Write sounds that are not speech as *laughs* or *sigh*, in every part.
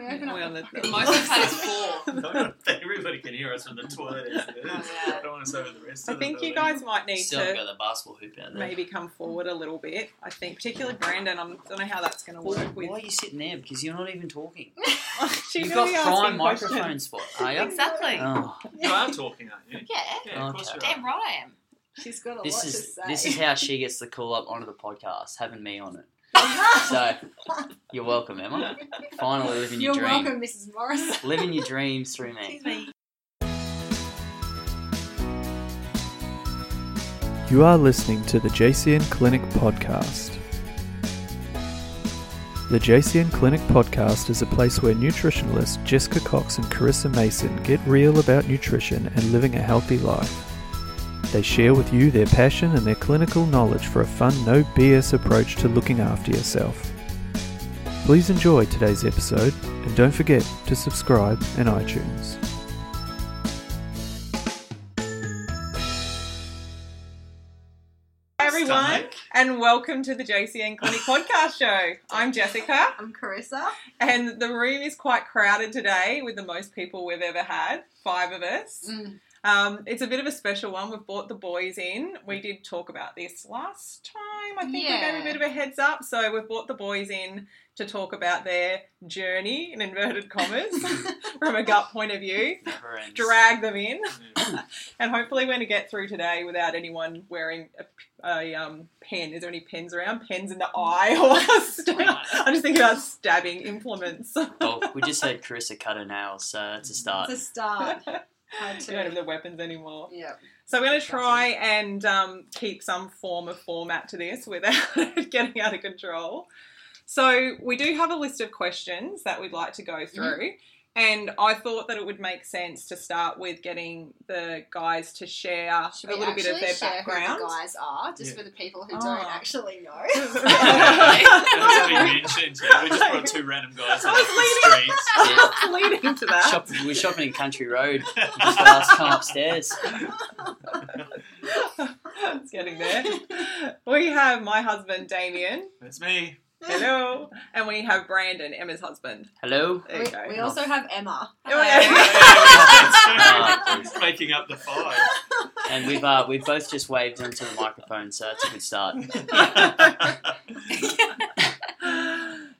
We open up We on the the- fucking- Most we've is four. No, Everybody can hear us from the toilet. as it is. Yeah. I don't want to say with the rest I of the think you guys might need Still to got the basketball hoop out there. maybe come forward a little bit. I think, particularly Brandon. I don't know how that's going to Well, work with. why are you sitting there? Because you're not even talking. *laughs* She's You've got be prime asking questions. microphone spot, are you? Exactly. Oh, You are talking, aren't you? Yeah. Yeah, of course Okay. you are. Damn right I am. She's got a this lot is to say. this is how she gets the call up onto the podcast, having me on it. So you're welcome, Emma. Finally living your dreams. You're dream, welcome, Mrs. Morris. living your *laughs* dreams through me. Excuse me. You are listening to the JCN Clinic podcast. The JCN Clinic podcast is a place where nutritionalists Jessica Cox and Carissa Mason get real about nutrition and living a healthy life. They share with you their passion and their clinical knowledge for a fun, no BS approach to looking after yourself. Please enjoy today's episode and don't forget to subscribe in iTunes. Hi everyone, and welcome to the JCN Clinic *laughs* podcast show. I'm Jessica, I'm Carissa. and the room is quite crowded today with the most people we've ever had. Five of us. Mm. Um, it's a bit of a special one. We've brought the boys in. We did talk about this last time. I think we gave a bit of a heads up. So we've brought the boys in to talk about their journey in inverted commas *laughs* from a gut point of view. Drag them in, Yeah. *laughs* and hopefully we're going to get through today without anyone wearing a, a um, pen. Is there any pens around? Pens in the eye or *laughs* stab- I'm just thinking about stabbing implements. Well, we just heard Carissa cut her nails, so that's a start. It's a start. Had don't have the weapons anymore. Yeah. So we're going to try and um, keep some form of format to this without it *laughs* getting out of control. So we do have a list of questions that we'd like to go through. And I thought that it would make sense to start with getting the guys to share Should a little bit of their share background. who the guys are, just Yeah. for the people who Oh. don't actually know? *laughs* That's been mentioned. Yeah, we just brought two random guys I was the streets. *laughs* Yeah. Leading to that. Shop, we're shopping in Country Road. *laughs* Just last come upstairs. it's getting there. We have my husband Dameon. That's me. Hello. *laughs* And we have Brandon, Emma's husband. Hello. There we, go. we also have Emma. Oh, Yeah, *laughs* yeah. yeah, it's making up the five. *laughs* And we've uh, we've both just waved into the microphone, so that's a good start.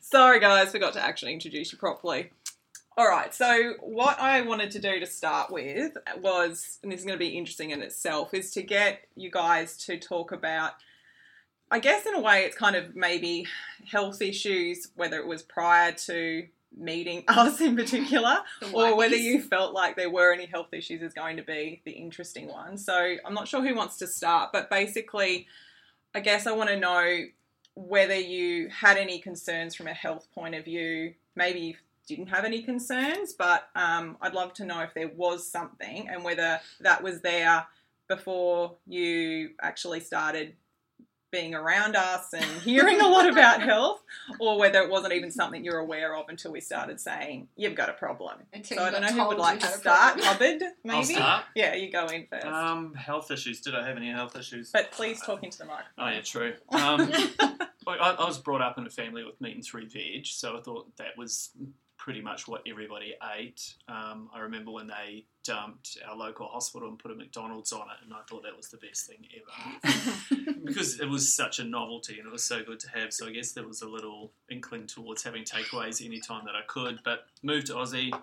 Sorry, guys, forgot to actually introduce you properly. All right, so what I wanted to do to start with was, and this is going to be interesting in itself, is to get you guys to talk about, I guess in a way, it's kind of maybe health issues, whether it was prior to meeting *laughs* us in particular, or whether you felt like there were any health issues is going to be the interesting one. So I'm not sure who wants to start, but basically, I guess I want to know whether you had any concerns from a health point of view. Maybe you didn't have any concerns, but um, I'd love to know if there was something and whether that was there before you actually started being around us and hearing a lot about *laughs* health, or whether it wasn't even something you're aware of until we started saying you've got a problem. Until So you I don't know who would like to start. Hubbard, *laughs* maybe. I'll start. Yeah, you go in first. Um, health issues. Did I have any health issues? but please talk into the microphone. Oh yeah, true. *laughs* Um, I, I was brought up in a family with meat and three veg, so I thought that was pretty much what everybody ate. Um, I remember when they dumped our local hospital and put a McDonald's on it, and I thought that was the best thing ever *laughs* because it was such a novelty and it was so good to have. So I guess there was a little inkling towards having takeaways anytime that I could. But moved to Aussie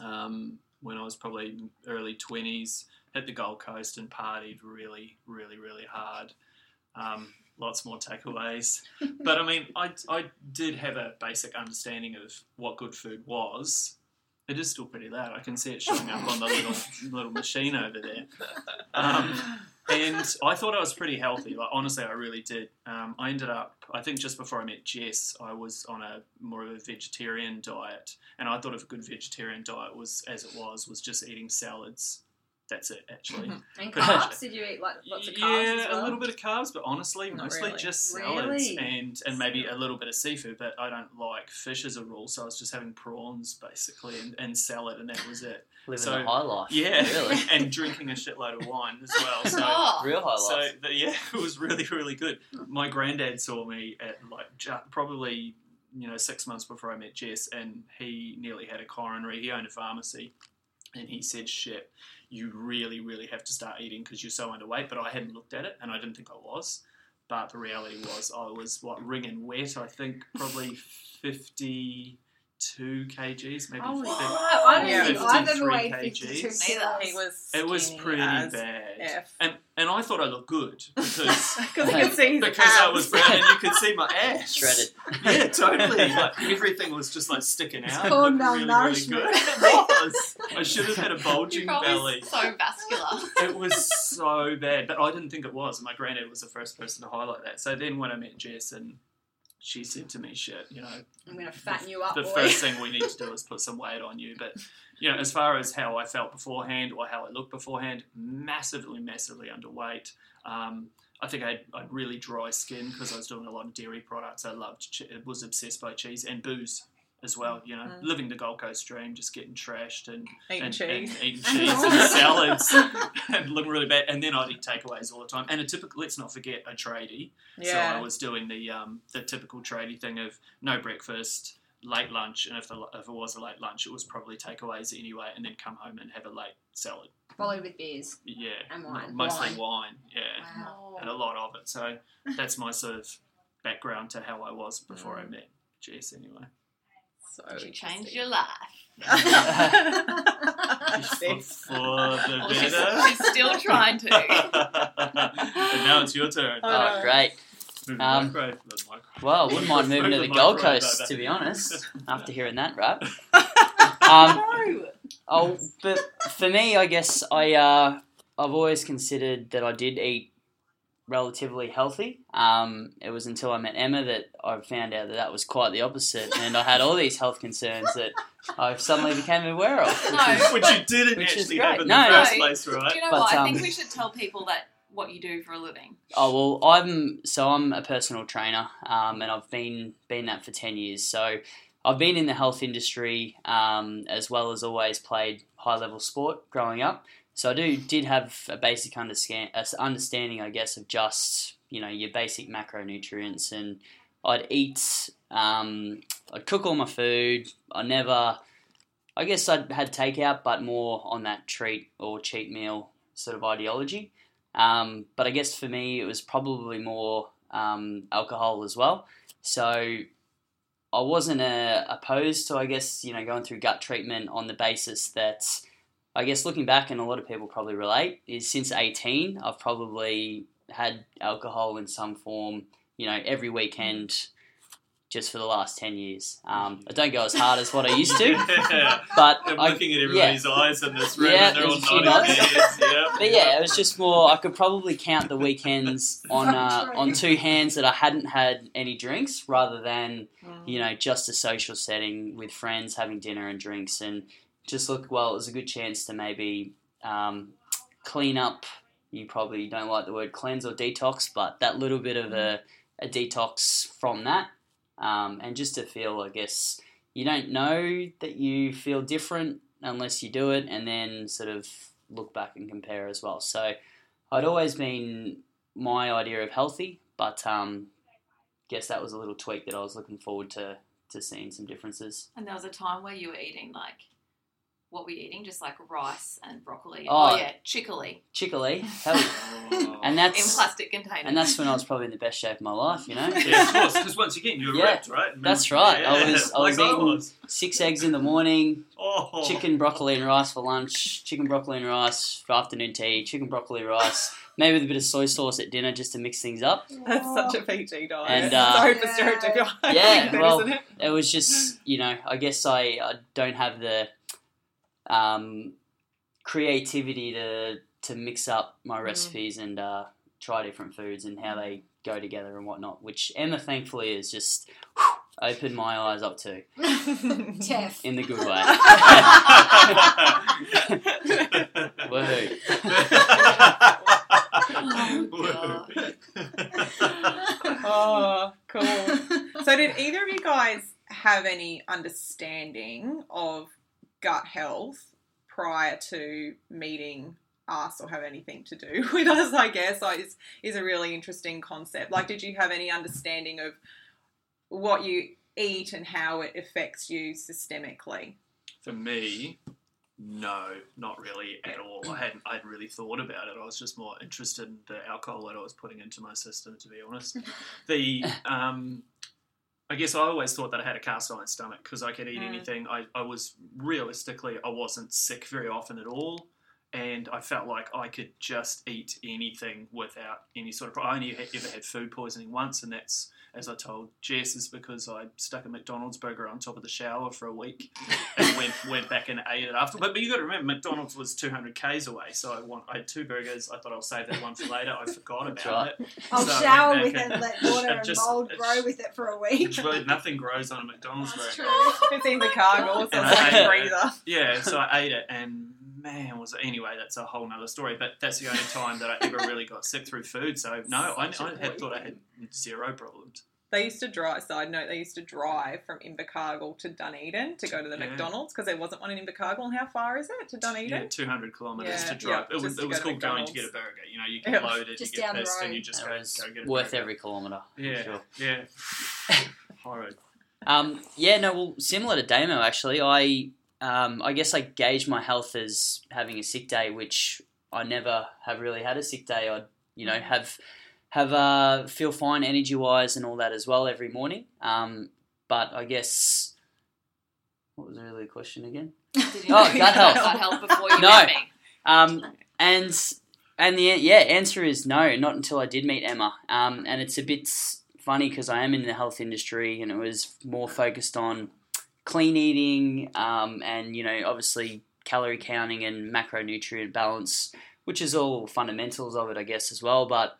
um, when I was probably early twenties. Hit the Gold Coast and partied really, really, really hard. Um, lots more takeaways. But I mean, I, I did have a basic understanding of what good food was. It is still pretty loud. I can see it showing up on the little *laughs* little machine over there. Um, and I thought I was pretty healthy. Like honestly, I really did. Um, I ended up, I think, just before I met Jess, I was on a more of a vegetarian diet, and I thought of a good vegetarian diet was as it was was just eating salads. That's it, actually. Mm-hmm. And carbs? Did you eat like lots of carbs yeah, as well? a little bit of carbs, but honestly, Not mostly really. just salads Really? and and maybe a little bit of seafood. But I don't like fish as a rule, so I was just having prawns basically and, and salad, and that was it. Living So- the high life. Yeah, Really. *laughs* and drinking a shitload of wine as well. *laughs* So. Oh. Real high So life. the, yeah, *laughs* it was really really good. My granddad saw me at like ju- probably you know, six months before I met Jess, and he nearly had a coronary. He owned a pharmacy, and he said, "Shit, you really, really have to start eating because you're so underweight." But I hadn't looked at it, and I didn't think I was. But the reality was, I was what ringing wet. I think probably fifty-two kgs, maybe. Oh, 50. I don't think I've ever 53 weighed 52 kgs. Neither. He was. It was pretty as bad, F. and and I thought I looked good *laughs* because Because you could see his because I was brown and you could see my *laughs* ass Shredded. Yeah, totally. *laughs* Like everything was just like sticking out. called It really, really good. It was. I should have had a bulging You're belly. so vascular. It was so bad, but I didn't think it was. My granddad was the first person to highlight that. So then when I met Jess and she said to me, "Shit, you know, I'm going to fatten you up, the boy. first thing we need to do is *laughs* put some weight on you." But you know, as far as how I felt beforehand or how I looked beforehand, massively, massively underweight. Um, I think I had, I had really dry skin because I was doing a lot of dairy products. I loved, che- was obsessed by cheese and booze as well. You know, Mm. living the Gold Coast dream, just getting trashed and Eating and, cheese. and eating *laughs* cheese and salads *laughs* and looking really bad. And then I'd eat takeaways all the time. And a typical, let's not forget a tradie. Yeah. So. I was doing the um, the typical tradie thing of no breakfast, late lunch, and if, the, if it was a late lunch, it was probably takeaways anyway, and then come home and have a late salad. Followed with beers. Yeah, And wine. mostly Wine. wine. Yeah, Wow. and a lot of it. So that's my sort of background to how I was before I Mm. met Jess. Anyway, so You changed your life. For *laughs* the *laughs* she's, better. she's still trying to. *laughs* and now it's your turn. Oh, Oh, no. great. Um, microphone, the. Well, wouldn't mind moving to the Move Gold Coast, no, no. to be honest, after hearing that rap. Um, no. oh, but for me, I guess I uh, I've always considered that I did eat relatively healthy. Um, it was until I met Emma that I found out that that was quite the opposite, and I had all these health concerns that I suddenly became aware of. which No. is- Which you didn't Which actually great. have in No, the no. first place, right? Do you know But, what? I um, think we should tell people that what you do for a living. Oh well, I'm so I'm a personal trainer, um, and I've been been that for ten years. So I've been in the health industry um, as well as always played high level sport growing up. So I do did have a basic understand, understanding, I guess, of just you know your basic macronutrients, and I'd eat, um, I'd cook all my food. I never, I guess I'd had takeout, but more on that treat or cheat meal sort of ideology. Um, but I guess for me, it was probably more um, alcohol as well. So I wasn't uh, opposed to, I guess, you know, going through gut treatment on the basis that, I guess, looking back, and a lot of people probably relate, is since 18, I've probably had alcohol in some form, you know, every weekend just for the last 10 years. Um, I don't go as hard as what I used to, *laughs* but I'm I, looking at yeah. everybody's eyes in this room Yeah, and they're all there's a few nodding their heads. *laughs* Yeah. But yeah, it was just more. I could probably count the weekends *laughs* on uh, on two hands that I hadn't had any drinks, rather than Mm. you know just a social setting with friends having dinner and drinks, and just look. Well, it was a good chance to maybe um, clean up. You probably don't like the word cleanse or detox, but that little bit of a, a detox from that, um, and just to feel, I guess, you don't know that you feel different unless you do it, and then sort of look back and compare as well. So I'd always been my idea of healthy, but um, guess that was a little tweak that I was looking forward to to seeing some differences. And there was a time where you were eating like what were you eating? Just like rice and broccoli. Oh. Oh, yeah, chicory Chickily, *laughs* hell, Oh. and in that's plastic containers. and that's when I was probably in the best shape of my life. You know, Yeah, because once again, you're Yeah, ripped, right? that's right. I Yeah, was- I was like eating- was. six eggs in the morning, Oh. chicken, broccoli, and rice for lunch, chicken, broccoli, and rice for afternoon tea, chicken, broccoli, rice, maybe with a bit of soy sauce at dinner just to mix things up. That's such a PG diet. And, uh, Sorry *laughs* Yeah. for stereotyping. Yeah, that, well, it? it was just you know i guess i, I don't have the um, creativity to to mix up my recipes and uh, try different foods and how they go together and whatnot which emma thankfully has just whew, opened my eyes up to *laughs* Teff. in the good way *laughs* Woohoo. Oh, *laughs* oh, cool. So, did either of you guys have any understanding of gut health prior to meeting us or have anything to do *laughs* with us? I guess is is a really interesting concept. Like, did you have any understanding of what you eat and how it affects you systemically. For me, no, not really at all. I hadn't, I hadn't really thought about it. I was just more interested in the alcohol that I was putting into my system, to be honest. *laughs* The, um, I guess I always thought that I had a cast iron stomach because I could eat Mm. anything. I, I was realistically, I wasn't sick very often at all. And I felt like I could just eat anything without any sort of. pro- I only had, ever had food poisoning once, and that's, as I told Jess, is because I stuck a McDonald's burger on top of the shower for a week and went *laughs* went back and ate it after. But, but you got to remember, McDonald's was 200 k's away, so I want I had two burgers. I thought I'll save that one for later. I forgot about right. it. I'll So shower with back it, and- let water *laughs* and and just- mold grow with it for a week. It's really nothing grows on a McDonald's That's burger. true. It's in the cargo, so And it's I like hate a it. freezer. Yeah, so I ate it, and man, was it anyway. That's a whole nother story. But that's the only time that I ever really got sick through food. So no, I, Such a I had thought I had zero problems. They used to drive. Side note: They used to drive from Invercargill to Dunedin to go to the Yeah. McDonald's because there wasn't one in Invercargill. And how far is it to Dunedin? Yeah, 200 kilometres Yeah, to drive. yeah, it was, just to it was go to cool going to get a burger. You know, you *laughs* get loaded, Just you get pissed, and you just go, was go get a worth burger. every kilometre. Yeah, sure. yeah. *laughs* Horrid. Um, yeah, no, well, similar to Damo, actually, I um, I guess I gauge my health as having a sick day, which I never have really had a sick day. I'd, you know, have have uh, feel fine energy wise and all that as well every morning. Um, but I guess what was really the question again? *laughs* Did you Oh, know gut health. Gut health before you *laughs* No. met me. Um, and and the yeah answer is no, not until I did meet Emma. Um, and it's a bit funny because I am in the health industry, and it was more focused on clean eating, um, and you know obviously calorie counting and macronutrient balance, which is all fundamentals of it, I guess as well. But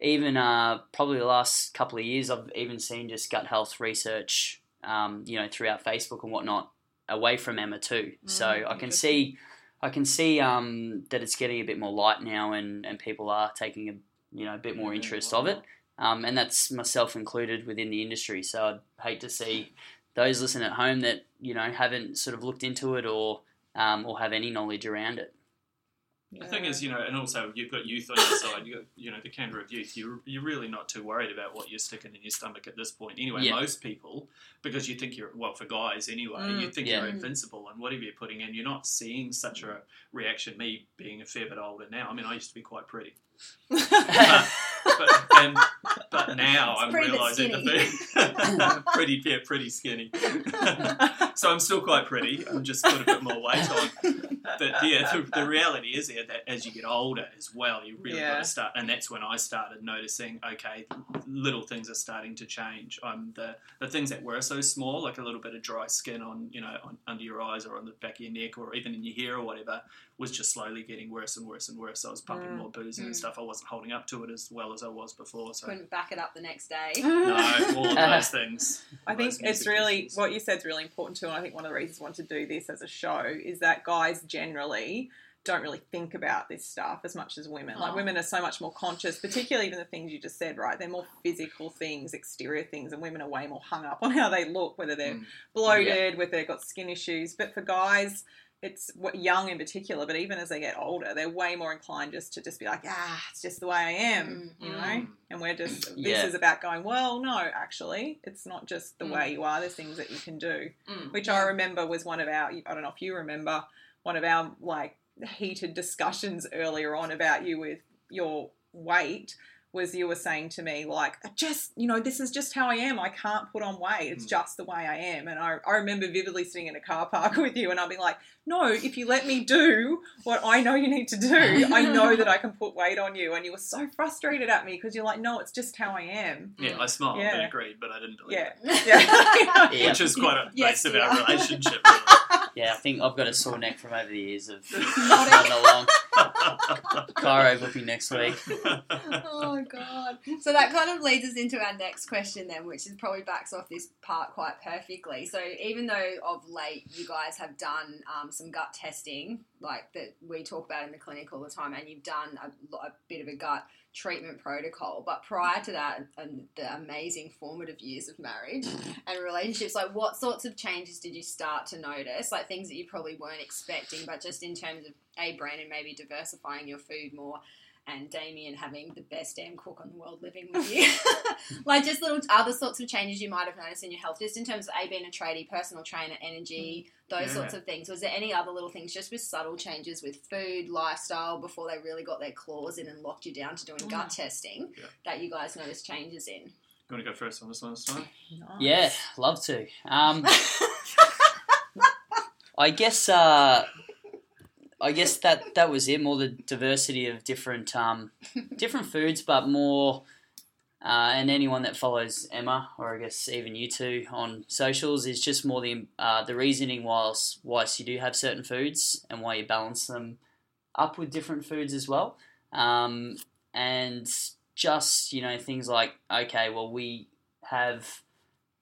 even uh, probably the last couple of years, I've even seen just gut health research, um, you know, throughout Facebook and whatnot, away from Emma too. so Mm, I can see, I can see um, that it's getting a bit more light now, and, and people are taking a you know a bit more interest of it, um, and that's myself included within the industry. So I'd hate to see those listening at home that you know haven't sort of looked into it or um, or have any knowledge around it. The thing is, you know, and also you've got youth on your side. You got, you know, the candor of youth. You're you're really not too worried about what you're sticking in your stomach at this point. Anyway, Yeah. most people, because you think you're well for guys anyway, Mm. you think Yeah. you're invincible, and whatever you're putting in, you're not seeing such a reaction. Me being a fair bit older now, I mean, I used to be quite pretty, but *laughs* *laughs* and, but now It's I'm realizing the thing, *laughs* pretty yeah, pretty skinny. *laughs* so I'm still quite pretty. I'm just put a bit more weight on. But yeah, the, the reality is yeah, that as you get older as well, you really got to start. And that's when I started noticing, okay, little things are starting to change. Um, the the things that were so small, like a little bit of dry skin on you know on, under your eyes or on the back of your neck or even in your hair or whatever, was just slowly getting worse and worse and worse. I was pumping Mm. more booze and Mm. stuff. I wasn't holding up to it as well as I was before. So Couldn't back it up the next day. no, all of *laughs* those things. I think it's really business. what you said is really important too, and I think one of the reasons I want to do this as a show is that guys generally don't really think about this stuff as much as women. Like Oh. women are so much more conscious, particularly even the things you just said, right? They're more physical things, exterior things, and women are way more hung up on how they look, whether they're Mm. bloated, whether they've got skin issues. But for guys, it's young in particular, but even as they get older, they're way more inclined just to just be like, ah, it's just the way I am, you know. Mm. And we're just *clears throat* this Yeah. is about going, well, no, actually, it's not just the Mm. way you are. There's things that you can do, Mm. which I remember was one of our. I don't know if you remember one of our like heated discussions earlier on about you with your weight. Was you were saying to me like, "I just you know, this is just how I am. I can't put on weight. It's Mm. just the way I am. And I, I remember vividly sitting in a car park *laughs* with you, and I'd be like, no, if you let me do what I know you need to do, I know that I can put weight on you. And you were so frustrated at me because you're like, no, it's just how I am. Yeah, I smiled and agreed, but I didn't believe Yeah. it. Yeah. *laughs* *laughs* Yeah. Which is quite a Yes, base of our relationship. Really. Yeah, I think I've got a sore neck from over the years of Not running along. chiro booking next week. oh god. So that kind of leads us into our next question then, which is probably backs off this part quite perfectly. So even though of late you guys have done um, some gut testing, like that we talk about in the clinic all the time, and you've done a, a bit of a gut treatment protocol, but prior to that, and the amazing formative years of marriage and relationships, like what sorts of changes did you start to notice? Like things that you probably weren't expecting, but just in terms of a brand and maybe diversifying your food more and Dameon having the best damn cook on the world living with you. *laughs* *laughs* like just little other sorts of changes you might have noticed in your health, just in terms of A being a tradie, personal trainer, energy, those Yeah. sorts of things. Was there any other little things just with subtle changes with food, lifestyle before they really got their claws in and locked you down to doing gut testing Yeah. that you guys noticed changes in? You want to go first on this one, Stein? *laughs* Yeah, love to. Um, I guess uh, I guess that that was it. More the diversity of different um, *laughs* different foods, but more. Uh, and anyone that follows Emma, or I guess even you two on socials, is just more the uh, the reasoning whilst whilst you do have certain foods and why you balance them up with different foods as well. Um, and just you know things like okay, well we have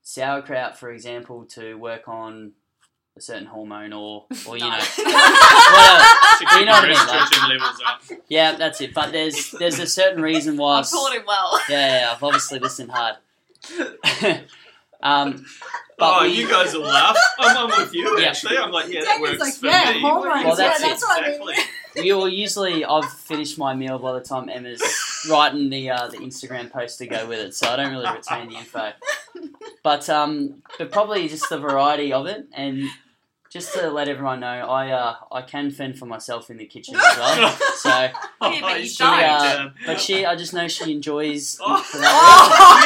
sauerkraut, for example, to work on a certain hormone or *laughs* or you know *laughs* whatever. To You know what I mean, like- estrogen levels up. Yeah, that's it. But there's there's a certain reason why. I've taught him well. Yeah, yeah, I've obviously listened hard. *laughs* um, but oh, we- you guys will laugh. I'm, I'm with you, Yeah. actually. I'm like, yeah, that Dameon's works like, for yeah, me. hormones, Well, that's yeah, it. that's what I mean. exactly. you will usually I've finished my meal by the time Emma's writing the uh, the Instagram post to go with it, so I don't really retain the info. But um, but probably just the variety of it, and just to let everyone know, I uh, I can fend for myself in the kitchen as well. So, *laughs* Yeah, but you Oh, should don't. uh, but she, I just know she enjoys. *laughs* Oh.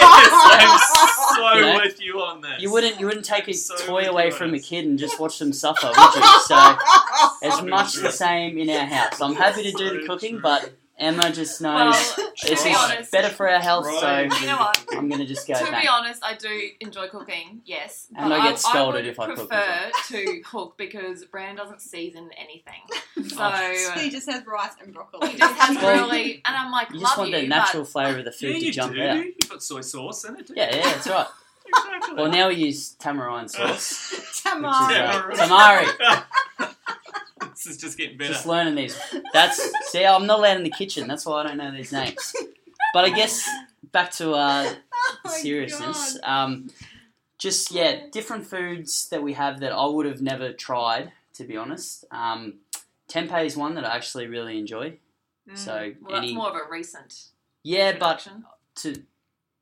yes, I'm so You know? with you on this. You wouldn't you wouldn't take a So toy away from a kid and just watch them suffer, would you? So it's much the same in our house. I'm happy to do the cooking, true. but Emma just Well, knows to this be is honest, better for our health, Right. so you know what? I'm gonna just go to bang. be honest, I do enjoy cooking. Yes, And but I get scolded would if I cook prefer to cook because Brand doesn't season anything. *laughs* So Oh. he just has rice and broccoli. he just has *laughs* Well, really, and I'm like, You just love want the natural flavour of the food you to jump do. out. You put soy sauce in it. Yeah, yeah, that's right. *laughs* Exactly. Well, now we use tamarind sauce. Tamar. Yeah. Uh, tamari. This is just getting better. Just learning these. That's see, I'm not allowed in the kitchen. That's why I don't know these names. But I guess back to uh, *laughs* Oh seriousness. Um, just yeah, different foods that we have that I would have never tried, to be honest. Um, tempeh is one that I actually really enjoy. So Mm. Well, that's more of a recent. yeah, but to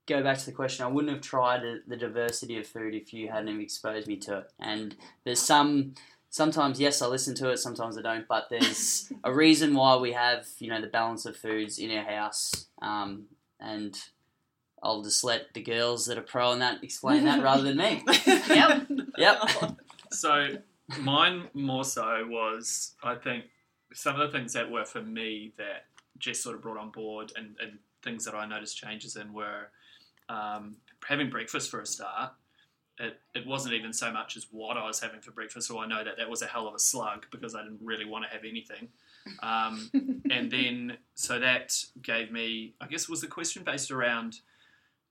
go back to the question, I wouldn't have tried the, the diversity of food if you hadn't exposed me to it. And there's some, sometimes yes, I listen to it, sometimes I don't. But there's a reason why we have you know the balance of foods in our house. Um, and I'll just let the girls that are pro on that explain that *laughs* rather than me. *laughs* Yep. Yep. So mine more so was I think some of the things that were for me that Jess sort of brought on board and, and things that I noticed changes in were um, having breakfast for a start. It, it wasn't even so much as what I was having for breakfast, so I know that that was a hell of a slug because I didn't really want to have anything. Um, *laughs* and then, so that gave me, I guess, was the question based around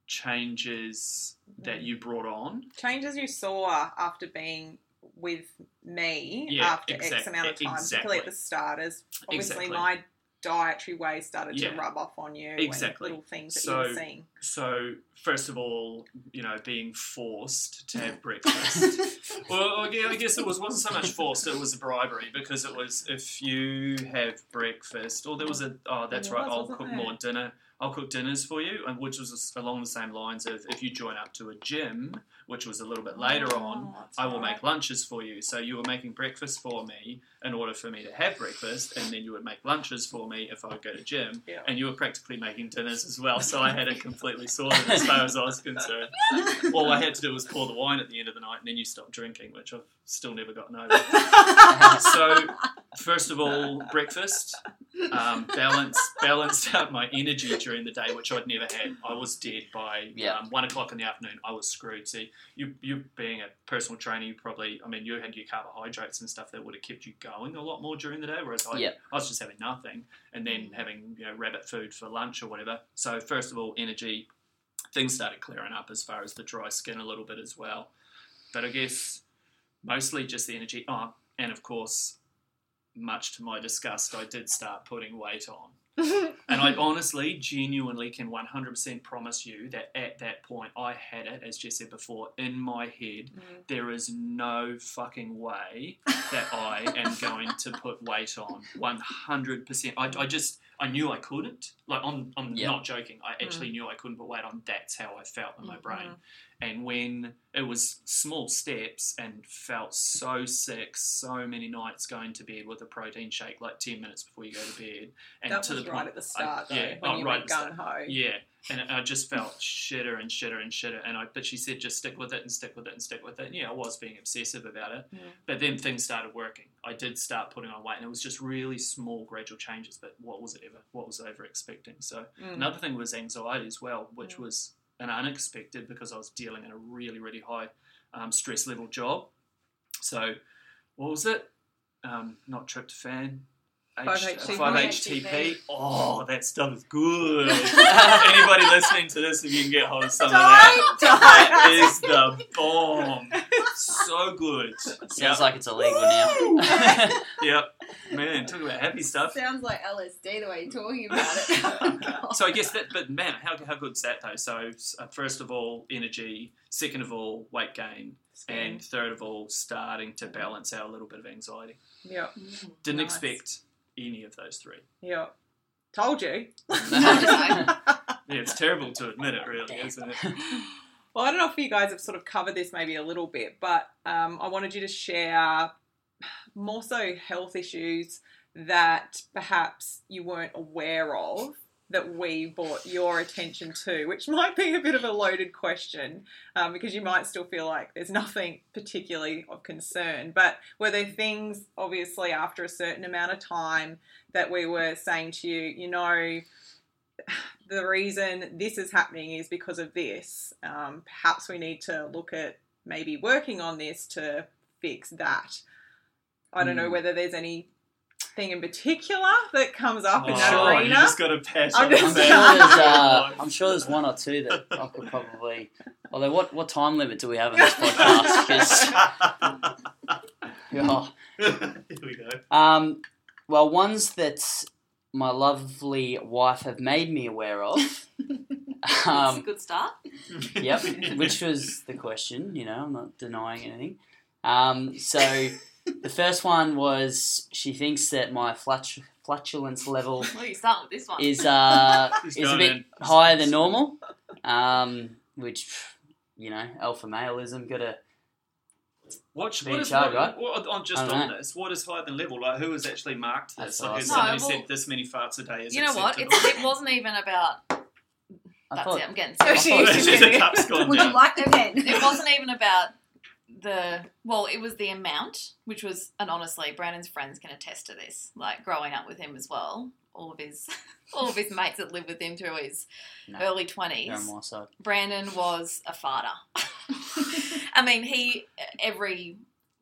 changes that you brought on? Changes you saw after being with me Yeah, after X amount of time, exactly. particularly at the start, as obviously Exactly. my dietary way started Yeah. to rub off on you. Exactly. Little things that So- you were seeing. So, first of all, you know, being forced to have *laughs* breakfast. well, I gue- I guess it was wasn't so much forced; it was bribery because it was if you have breakfast, or there was a oh, that's There right, was, I'll cook there? more dinner. I'll cook dinners for you, and which was along the same lines of if you join up to a gym, which was a little bit later oh, on, Oh, that's I will right. make lunches for you. So you were making breakfast for me in order for me to have breakfast, and then you would make lunches for me if I would go to gym, Yeah. and you were practically making dinners as well. So I had it completely sorted as far as I was concerned. *laughs* All I had to do was pour the wine at the end of the night, and then you stopped drinking, which I've still never gotten over. *laughs* so first of all, breakfast um, balanced balanced out my energy during the day, which I'd never had. I was dead by Yeah. um, one o'clock in the afternoon. I was screwed. See, you you being a personal trainer, you probably I mean you had your carbohydrates and stuff that would have kept you going a lot more during the day, whereas I, Yeah. I was just having nothing and then mm. having you know rabbit food for lunch or whatever. So first of all, energy. Things started clearing up as far as the dry skin a little bit as well, but I guess mostly just the energy. Oh, and of course, much to my disgust, I did start putting weight on. And I *laughs* honestly, genuinely can 100% promise you that at that point, I had it, as Jess said before, in my head. Mm. There is no fucking way that I am *laughs* going to put weight on. 100%. I, I just, I knew I couldn't. Like, I'm, I'm Yeah. not joking. I actually knew I couldn't put weight on. That's how I felt in my brain. And when it was small steps and felt so sick, so many nights going to bed with a protein shake like 10 minutes before you go to bed. And that to was the right point, at the start, I- though, yeah, when oh, you right went at ho. yeah, and I just felt shitter and shitter and shitter. And I, but she said just stick with it and stick with it and stick with it. And yeah, I was being obsessive about it, Mm. but then things started working. I did start putting on weight, and it was just really small, gradual changes. But what was it ever? What was I ever expecting? So Mm. another thing was anxiety as well, which Mm. was an unexpected because I was dealing in a really, really high um, stress level job. So what was it? Um, not tryptophan. H- 5-HTP. 5-HTP. Oh, that stuff is good. *laughs* Anybody listening to this, if you can get hold of some of that, Don't, that don't. is the bomb. So good. Sounds Yep. like it's illegal now. Yep. Man, talk about happy stuff. Sounds like LSD the way you're talking about it. *laughs* *laughs* So I guess that, but man, how, how good's that though? So uh, first of all, energy. Second of all, weight gain, and third of all, starting to balance out a little bit of anxiety. yeah, Didn't Nice. expect any of those three. yeah. Told you. *laughs* Yeah, it's terrible to admit it, really, isn't it? Well, I don't know if you guys have sort of covered this maybe a little bit, but um, I wanted you to share more so health issues that perhaps you weren't aware of that we brought your attention to, which might be a bit of a loaded question um, because you might still feel like there's nothing particularly of concern. But were there things, obviously, after a certain amount of time that we were saying to you, you know, the reason this is happening is because of this. Um, perhaps we need to look at maybe working on this to fix that. I don't know Hmm. whether there's anything in particular that comes up in Oh, that sure, you arena. just got to pass I'm just- *laughs* sure, there's, uh, *laughs* I'm sure there's one or two that I could probably. Although, what, what time limit do we have on this *laughs* podcast? 'Cause- oh. Here we go. Um, well, ones that my lovely wife have made me aware of. That's a Um, good start. yep, which was the question. You know, I'm not denying anything. Um, so the first one was she thinks that my flat- flatulence level *laughs* Well, you start with this one. is uh, *laughs* He's is a going bit in. higher than normal, um, which you know, alpha maleism got to Watch, Be what in is charge, what, right? what- on just I don't on know. this? What is higher than level? Like who has actually marked this? That's Like has awesome. somebody No, well- said this many farts a day is you know what? acceptable? It's, it wasn't even about. I That's thought it. I'm getting So sick. thought- she's *laughs* a cup's gone Would down. you like the pen? it wasn't even about the well it was the amount which was and honestly brandon's friends can attest to this like growing up with him as well all of his *laughs* all of his mates that lived with him through his No. early you're on 20s my brandon was a farter *laughs* i mean he every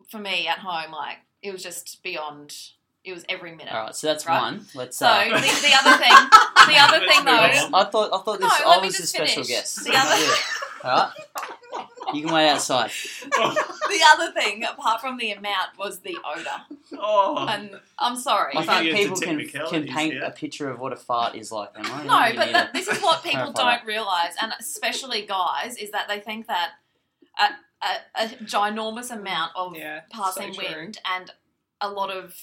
for me at home like it was just beyond it was every minute All right, so that's Right. one. Let's. so uh, the, the other thing the *laughs* other thing though. I thought I thought this. let I was the just special guest. The other- All right, you can wait outside. *laughs* the other thing apart from the amount was the odor oh, and i'm sorry I think people can can paint yeah. a picture of what a fart is like. Then, right? No, but need this is what *laughs* people don't realize, and especially guys, is that they think that a, a, a ginormous amount of yeah, passing so wind and a lot of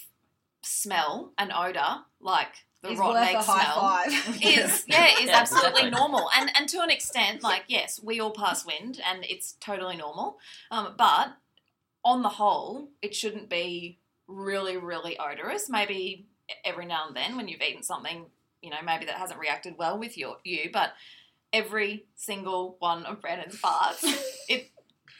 smell and odor, like the He's rotten worth egg a high smell, five. *laughs* *laughs* is yeah, is Yeah, absolutely exactly. normal, and and to an extent, like yes, we all pass wind, and it's totally normal, um, but on the whole, it shouldn't be really, really odorous. Maybe every now and then when you've eaten something, you know, maybe that hasn't reacted well with your you, but every single one of Brandon's farts, *laughs* it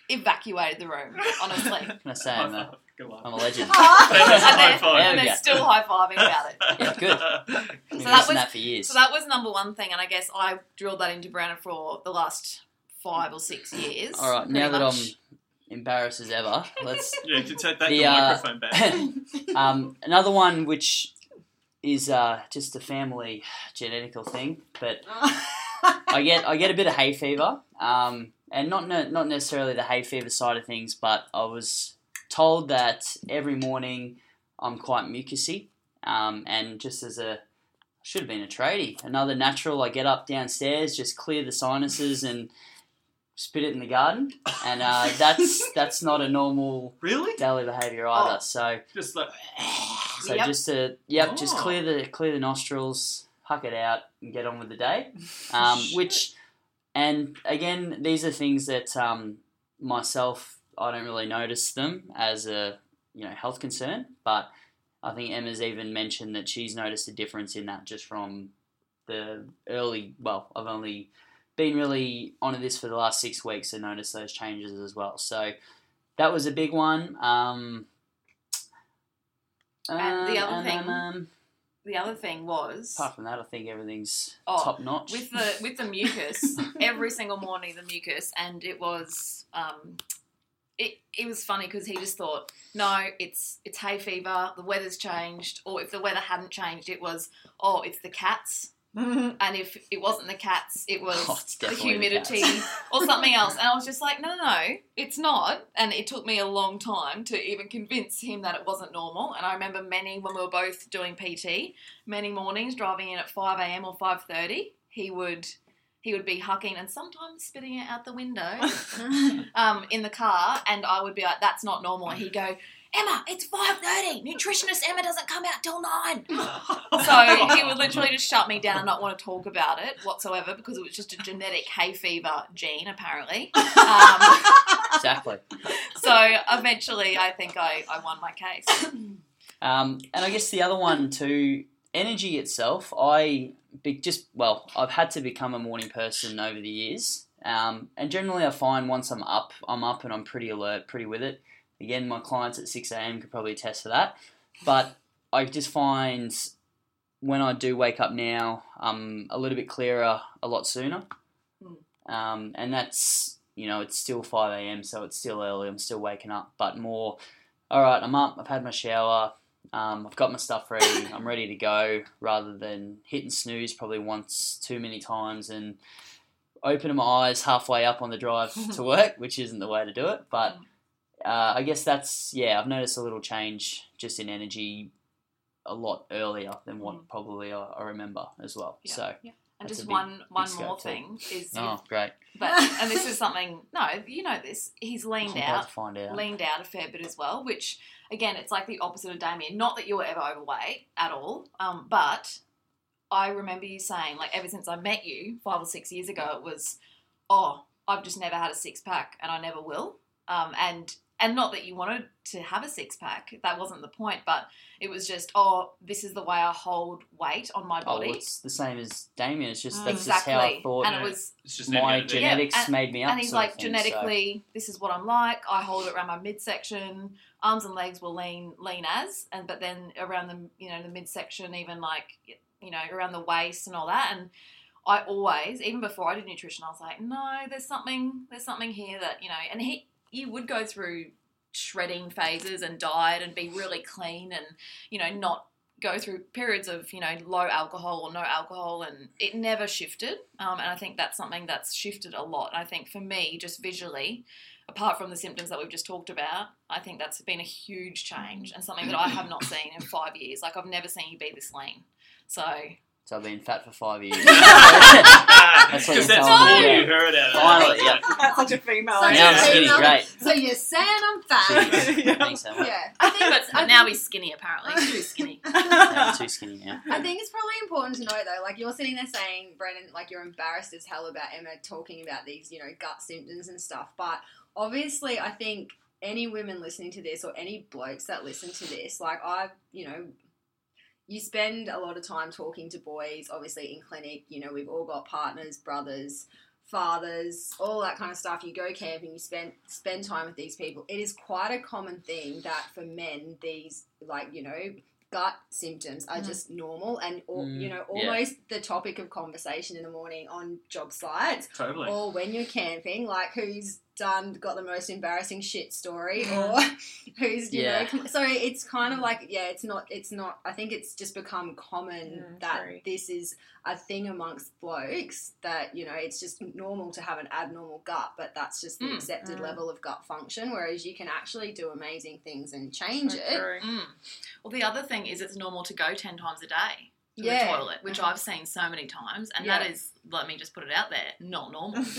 evacuated the room. Honestly, Can I say I'm a, Go on. I'm a legend? And they're, five. and they're still high fiving about it. *laughs* Yeah, good. *laughs* We've So that was- that for years. So that was number one thing, and I guess I drilled that into Brandon for the last five or six years. All right, pretty now that. I'm embarrassed as ever, let's. *laughs* Yeah, to take that The, the, uh, microphone back. um, another one which is uh, just a family genetical thing, but I get I get a bit of hay fever, um, and not ne- not necessarily the hay fever side of things, but I was told that every morning I'm quite mucusy, um, and just as a should have been a tradie. Another natural. I get up downstairs, just clear the sinuses and spit it in the garden, and uh, *laughs* that's that's not a normal Really? daily behaviour either. Oh. So Just like *sighs* so Yep. just to yep, just Oh. clear the clear the nostrils, huck it out, and get on with the day. Um, *laughs* which, and again, these are things that um, myself I don't really notice them as a you know health concern, but I think Emma's even mentioned that she's noticed a difference in that just from the early. Well, I've only been really onto this for the last six weeks and noticed those changes as well. So that was a big one. Um, And the um, other thing- um, The other thing was apart from that, I think everything's Oh, top notch. with the with the mucus *laughs* every single morning the mucus and it was um it, it was funny because he just thought no it's it's hay fever the weather's changed or if the weather hadn't changed it was oh it's the cats. *laughs* And if it wasn't the cats it was Oh, the definitely the humidity *laughs* or something else. And i was just like no no no it's not. And it took me a long time to even convince him that it wasn't normal. And i remember many when we were both doing pt many mornings driving in at 5am or 5.30 he would he would be hucking and sometimes spitting it out the window *laughs* um, in the car and i would be like that's not normal and he'd go emma it's 5.30 nutritionist emma doesn't come out till 9 so he would literally just shut me down and not want to talk about it whatsoever because it was just a genetic hay fever gene apparently um, exactly. so eventually i think i, I won my case Um, and I guess the other one too, energy itself. I be, just well, I've had to become a morning person over the years, um, and generally I find once I'm up, I'm up and I'm pretty alert, pretty with it. Again, my clients at six a.m. could probably attest to that, but I just find when I do wake up now, I'm a little bit clearer a lot sooner, um, and that's you know it's still five a.m. so it's still early. I'm still waking up, but more. All right, I'm up. I've had my shower. Um, I've got my stuff ready. I'm ready to go. Rather than hitting snooze probably once too many times and opening my eyes halfway up on the drive *laughs* to work, which isn't the way to do it. But uh, I guess that's yeah. I've noticed a little change just in energy a lot earlier than what probably I, I remember as well. Yeah. So and That's just big- one one more too. thing is oh great, but *laughs* and this is something no you know this he's leaned out to find out. leaned out a fair bit as well, which again, it's like the opposite of Dameon. Not that you were ever overweight at all, um, but I remember you saying, like, ever since I met you five or six years ago, it was, oh, I've just never had a six pack and I never will. Um, and and not that you wanted to have a six pack, that wasn't the point, but it was just, oh, this is the way I hold weight on my body Oh, body. it's the same as Dameon. It's just Mm, that's exactly. just how I thought and it was It's just my gonna. Yeah, genetics and- made me up. and he's like thing, so- genetically this is what i'm like i hold it around my midsection arms and legs will lean lean as and but then around the you know the midsection even like you know around the waist and all that and i always even before i did nutrition i was like no there's something there's something here that you know and he you would go through shredding phases and diet and be really clean and you know not go through periods of you know low alcohol or no alcohol and it never shifted. Um, and i think that's something that's shifted a lot. And i think for me just visually apart from the symptoms that we've just talked about i think that's been a huge change and something that i have not seen in five years. Like i've never seen you be this lean. So So I've been fat for five years. *laughs* that's what you told all me, you yeah. heard it. Finally, yeah. That's such a female. Such now a I'm skinny, great. So you're saying I'm fat? Jeez. *laughs* Thanks, Emma. yeah, I think but, it's, I *laughs* now think- he's skinny apparently he's too skinny Yeah, I'm too skinny now. I think it's probably important to know though, like you're sitting there saying, Brendan, like you're embarrassed as hell about Emma talking about these, you know, gut symptoms and stuff. But obviously, I think any women listening to this or any blokes that listen to this, like I've, you know, you spend a lot of time talking to boys, obviously in clinic. You know, we've all got partners, brothers, fathers, all that kind of stuff. You go camping, you spend spend time with these people. It is quite a common thing that for men, these like you know gut symptoms are Mhm. just normal and or, Mm, you know yeah. almost the topic of conversation in the morning on job sites Totally. or when you're camping like who's done got the most embarrassing shit story or *laughs* who's you Yeah. know so it's kind of like yeah it's not it's not i think it's just become common Mm, that true. this is a thing amongst blokes that you know it's just normal to have an abnormal gut but that's just the Mm. accepted Mm. level of gut function whereas you can actually do amazing things and change So it. Mm. Well, the other thing is it's normal to go 10 times a day. To Yeah. the toilet, which. I've seen so many times, and Yeah. that is, let me just put it out there, not normal *laughs* *laughs*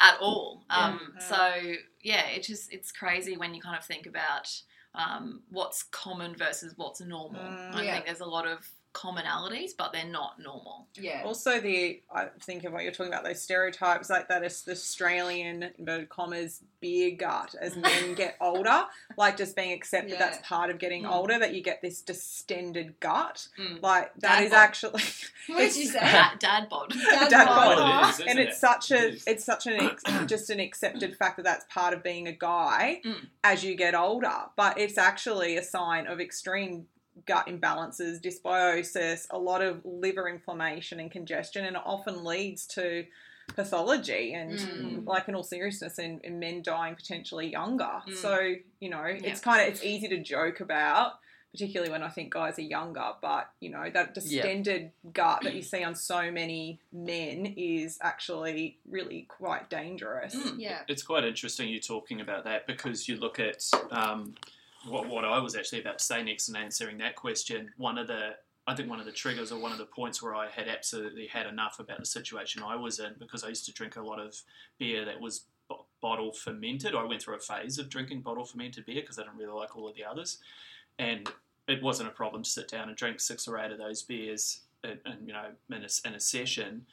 at all. Um, Yeah. So yeah, it just it's crazy when you kind of think about um, what's common versus what's normal. Mm. I think there's a lot of commonalities, but they're not normal. yeah. Also, the I think of what you're talking about those stereotypes, like that is the Australian inverted commas beer gut as *laughs* men get older, like just being accepted Yeah. that's part of getting Mm. older that you get this distended gut, Mm. like that Dad is bod. actually *laughs* What did you say? Dad, dad bod. Dad *laughs* Dad bod. bod. It is, and it's it? such a is. it's such an ex- *coughs* just an accepted fact that that's part of being a guy Mm. as you get older but it's actually a sign of extreme gut imbalances dysbiosis a lot of liver inflammation and congestion and it often leads to pathology and Mm. like in all seriousness in, in men dying potentially younger Mm. so you know it's kind of it's easy to joke about particularly when I think guys are younger. But you know that Yeah. distended gut that you see on so many men is actually really quite dangerous. Mm. Yeah. It's quite interesting you talking about that because you look at um, what, what I was actually about to say next in answering that question. One of the I think one of the triggers or one of the points where I had absolutely had enough about the situation I was in because I used to drink a lot of beer that was bo- bottle fermented. I went through a phase of drinking bottle fermented beer because I didn't really like all of the others, and it wasn't a problem to sit down and drink six or eight of those beers, and, and you know, in a, in a session.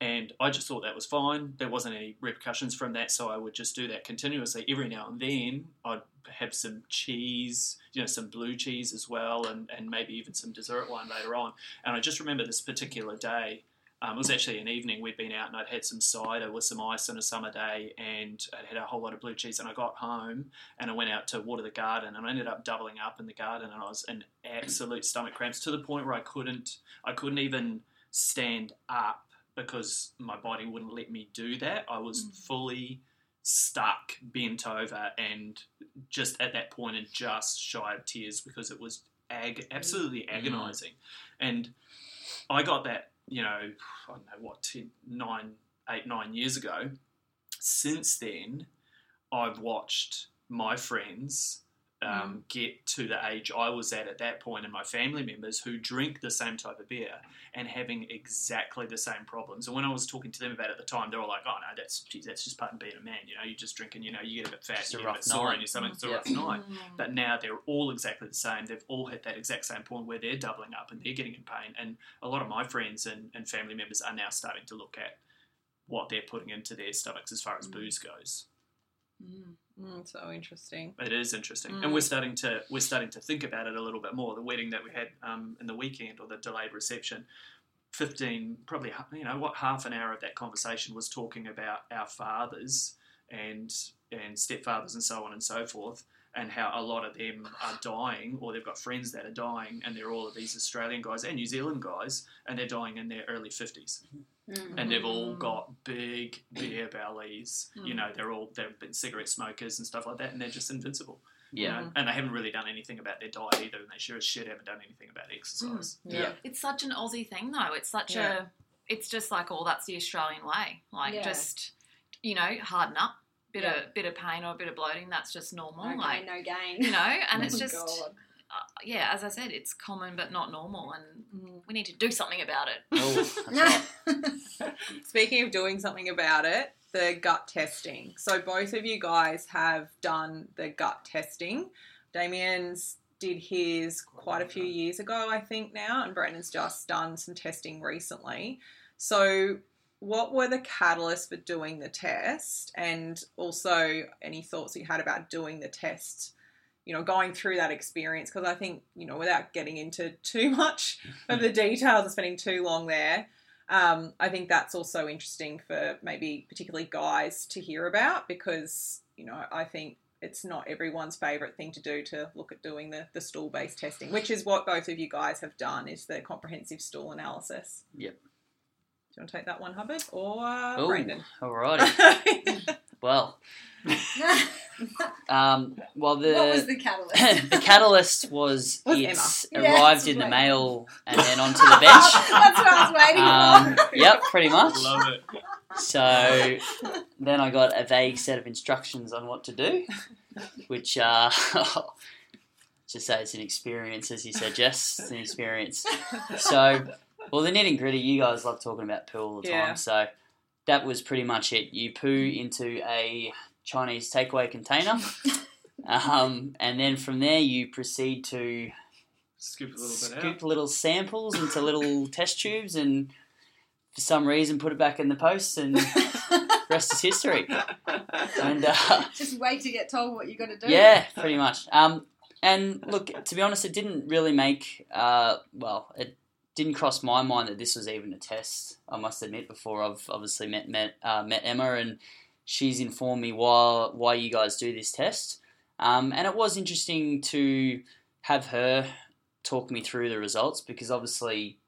And I just thought that was fine. There wasn't any repercussions from that, so I would just do that continuously. Every now and then, I'd have some cheese, you know, some blue cheese as well, and, and maybe even some dessert wine later on. And I just remember this particular day. Um, it was actually an evening. We'd been out and I'd had some cider with some ice on a summer day, and I'd had a whole lot of blue cheese. And I got home and I went out to water the garden, and I ended up doubling up in the garden, and I was in absolute stomach cramps to the point where I couldn't, I couldn't even stand up because my body wouldn't let me do that. I was Mm. fully stuck, bent over, and just at that point, and just shy of tears because it was ag- absolutely agonizing. And I got that, you know, I don't know what, 10, nine, eight, nine years ago. Since then, I've watched my friends um, get to the age I was at at that point, and my family members who drink the same type of beer and having exactly the same problems. And when I was talking to them about it at the time, they were like, "Oh no, that's geez, that's just part of being a man. You know, You're just drink and you know you get a bit fat, you a get a bit sore night. in your stomach. It's a rough night." Mm. But now they're all exactly the same. They've all hit that exact same point where they're doubling up and they're getting in pain. And a lot of my friends and, and family members are now starting to look at what they're putting into their stomachs as far as Mm. booze goes. Mm. Mm, so interesting. It is interesting, Mm. and we're starting to we're starting to think about it a little bit more. The wedding that we had um, in the weekend, or the delayed reception, fifteen probably you know what half an hour of that conversation was talking about our fathers and and stepfathers and so on and so forth, and how a lot of them are dying, or they've got friends that are dying, and they're all of these Australian guys and New Zealand guys, and they're dying in their early fifties Mm. and they've all Mm. got big beer *clears throat* bellies. You Mm. know, they're all they've been cigarette smokers and stuff like that, and they're just invincible. you Yeah. know, and they haven't really done anything about their diet either, and they sure as shit haven't done anything about exercise. Yeah. It's such an Aussie thing, though. It's such Yeah. a. It's just like, oh, that's the Australian way. Like, Yeah. just you know, harden up. Bit Yeah. of bit of pain or a bit of bloating. That's just normal. No like gain, no gain. you know, *laughs* and Oh it's just uh, yeah, as I said, it's common but not normal, and Mm. we need to do something about it. Oh, *laughs* right. *laughs* Speaking of doing something about it, the gut testing. So both of you guys have done the gut testing. Dameon's did his quite a few years ago, I think now, and Brandon's just done some testing recently. So what were the catalysts for doing the test and also any thoughts you had about doing the test you know going through that experience because i think you know without getting into *laughs* too much of the details and spending too long there um, I think that's also interesting for maybe particularly guys to hear about because you know I think it's not everyone's favorite thing to do to look at doing the, the stool based testing, which is what both of you guys have done is the comprehensive stool analysis. Yep. Do you want to take that one, Hubbard, or uh, Oh, Brandon? alrighty. *laughs* Well, *laughs* um, well the what was the catalyst? *laughs* the catalyst was Was it's Emma. Yeah, arrived it's in the mail and then onto the bench. That's what I was waiting Um, for. yep, pretty much. Love it. So then I got a vague set of instructions on what to do, which uh, just say it's an experience, as you said, Jess. It's an experience. So, well, the nitty gritty, you guys love talking about poo all the time. So, that was pretty much it. You poo into a Chinese takeaway container, *laughs* um, and then from there, you proceed to Scoop a little bit scoop out. little samples into little *laughs* test tubes, and for some reason, put it back in the post, and *laughs* rest is history. And uh, Just wait to get told what you got to do. yeah, pretty much. Um, and look, to be honest, it didn't really make. Uh, well, it didn't cross my mind that this was even a test. I must admit. Before I've obviously met met uh, met Emma, and she's informed me why why you guys do this test. Um, and it was interesting to have her talk me through the results because obviously.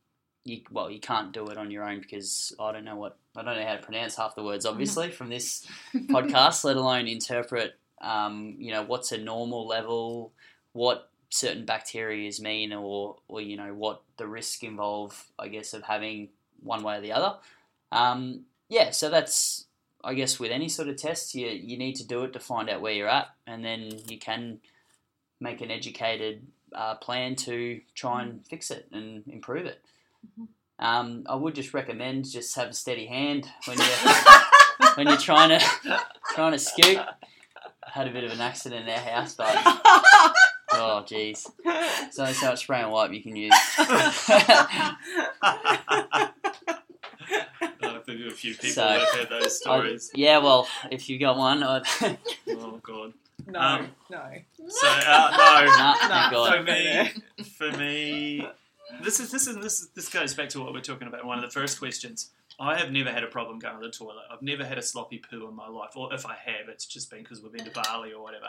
You, well, you can't do it on your own because I don't know what I don't know how to pronounce half the words. Obviously, from this *laughs* podcast, let alone interpret um, you know, what's a normal level, what certain bacterias mean, or, or you know, what the risk involve, I guess, of having one way or the other. Um, yeah, so that's, I guess, with any sort of test, you, you need to do it to find out where you're at, and then you can make an educated uh, plan to try and fix it and improve it. Um, I would just recommend just have a steady hand when you *laughs* when you're trying to trying to scoop. I Had a bit of an accident in our house, but *laughs* oh jeez, there's only so much spray and wipe you can use. *laughs* *laughs* I think a few people So- have heard those stories. I- yeah, well, if you got one, I'd *laughs* oh god. No, Um, no. So uh, nah, no. thank Nah. God. For me, for me, this is this is this is, this goes back to what we're talking about. One of the first questions. I have never had a problem going to the toilet. I've never had a sloppy poo in my life, or if I have, it's just been because we've been to Bali or whatever.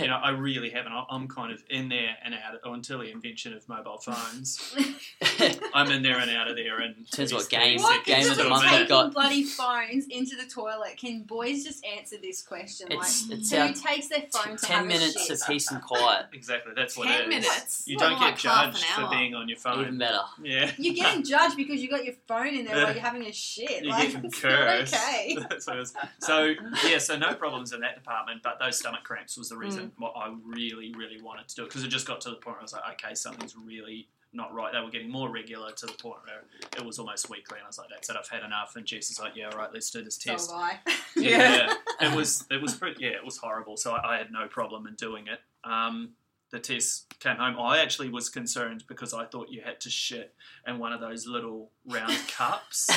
You know, I really haven't. I- I'm kind of in there and out oh, until the invention of mobile phones. *laughs* I'm in there and out of there, and Depends what 30 game- What game of the month I've got. bloody phones into the toilet? Can boys just answer this question? It's like, it's who our takes their phone to ten have minutes of peace and quiet. Exactly, that's what it Ten is. minutes. You What, don't like get half judged for being on your phone. Even better. Yeah. You're getting *laughs* judged because you got your phone in there while you're having a shit. You're like, getting it's cursed. not okay. *laughs* What so yeah, so no problems in that department, but those stomach cramps was the reason why I really, really wanted to do it because it just got to the point where I was like, okay, something's really not right. They were getting more regular to the point where it was almost weekly, and I was like, that's it, I've had enough. And Jess is like, yeah, all right, let's do this test. have I. yeah, *laughs* it was it was pretty yeah, it was horrible. So I, I had no problem in doing it. Um, the test came home. I actually was concerned because I thought you had to shit in one of those little round *laughs* cups.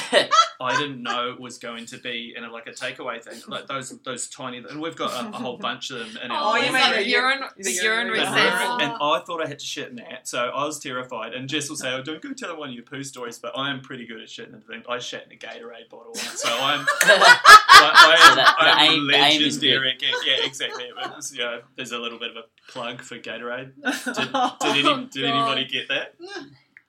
I didn't know it was going to be in a, like a takeaway thing, like those those tiny. And we've got a, a whole bunch of them in our. Oh, you is mean the urine, the the urine urine recess? recess? And I thought I had to shit in that, so I was terrified. And Jess will say, "Oh, don't go tell one of your poo stories," but I am pretty good at shitting in things. I shat in a Gatorade bottle so I'm *laughs* I, I So am, that- the I'm aim- the aim legendary. yeah, exactly. It was, yeah, there's a little bit of a plug for Gatorade. *laughs* Did, did, Oh, any, did anybody get that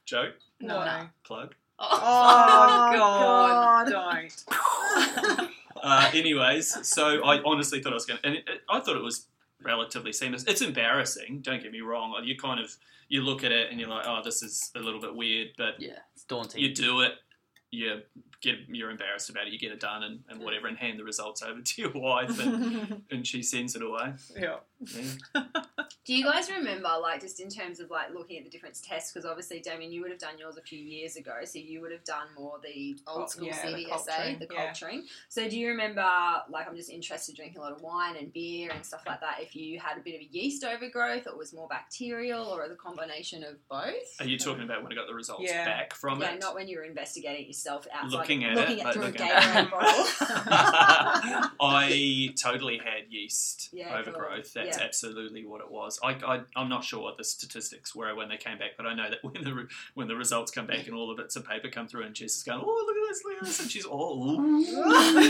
joke? No. No. Plug. Oh, *laughs* God. God, don't. Uh, anyways, so I honestly thought I was going, to, and it, it, I thought it was relatively seamless. It's embarrassing. Don't get me wrong. You kind of you look at it and you're like, oh, this is a little bit weird, but yeah, it's daunting. you do it. You get you're embarrassed about it. You get it done and, and whatever, and hand the results over to your wife, and, *laughs* and she sends it away. yeah. Yeah. Do you guys remember, like, just in terms of like looking at the different tests? Because obviously, Dameon, you would have done yours a few years ago, so you would have done more the old school yeah, the culturing, the yeah. culturing. So, do you remember, like, I'm just interested drinking a lot of wine and beer and stuff like that. If you had a bit of a yeast overgrowth, or it was more bacterial, or the combination of both? Are you talking about when I got the results Yeah. back from yeah, it? not when you were investigating yourself outside, Looking at looking it, at like through a looking Gatorade bottle. *laughs* I totally had yeast *laughs* Yeah, overgrowth. cool. That's Yeah. absolutely what it was. I, I, I'm not sure what the statistics were when they came back, but I know that *laughs* when the re- when the results come back and all the bits of paper come through, and Jess is going, "Oh, look at this, look at this," and she's oh, *laughs*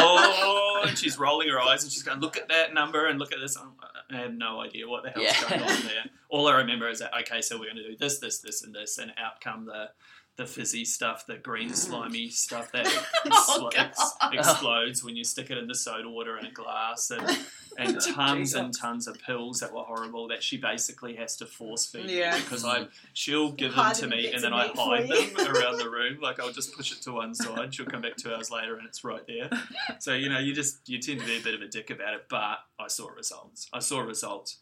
oh, and she's rolling her eyes and she's going, "Look at that number and look at this." I'm- I have no idea what the hell's Yeah. going on there. All I remember is that okay, so we're going to do this, this, this, and this, and out come the the fizzy stuff, the green *laughs* slimy stuff that *laughs* Oh, explo- ex- explodes when you stick it in the soda water in a glass, and and *laughs* tons and tons of pills that were horrible that she basically has to force feed Yeah. me because I she'll give them to me and then I hide them around the room. Like I'll just push it to one side. She'll come back two hours later and it's right there. So you know you just you tend to be a bit of a dick about it, but I saw results. I saw results.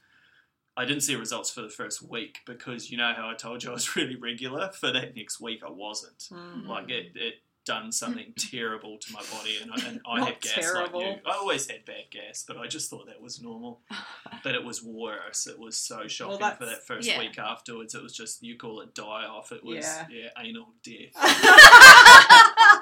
I didn't see results for the first week because you know how I told you I was *laughs* really regular. For that next week, I wasn't. Mm. Like it, it done something *laughs* terrible to my body, and I, and I had gas terrible. like you. I always had bad gas, but I just thought that was normal. *laughs* but it was worse. It was so shocking for that first yeah. week afterwards. It was just you call it die off. It was Yeah. yeah, anal death.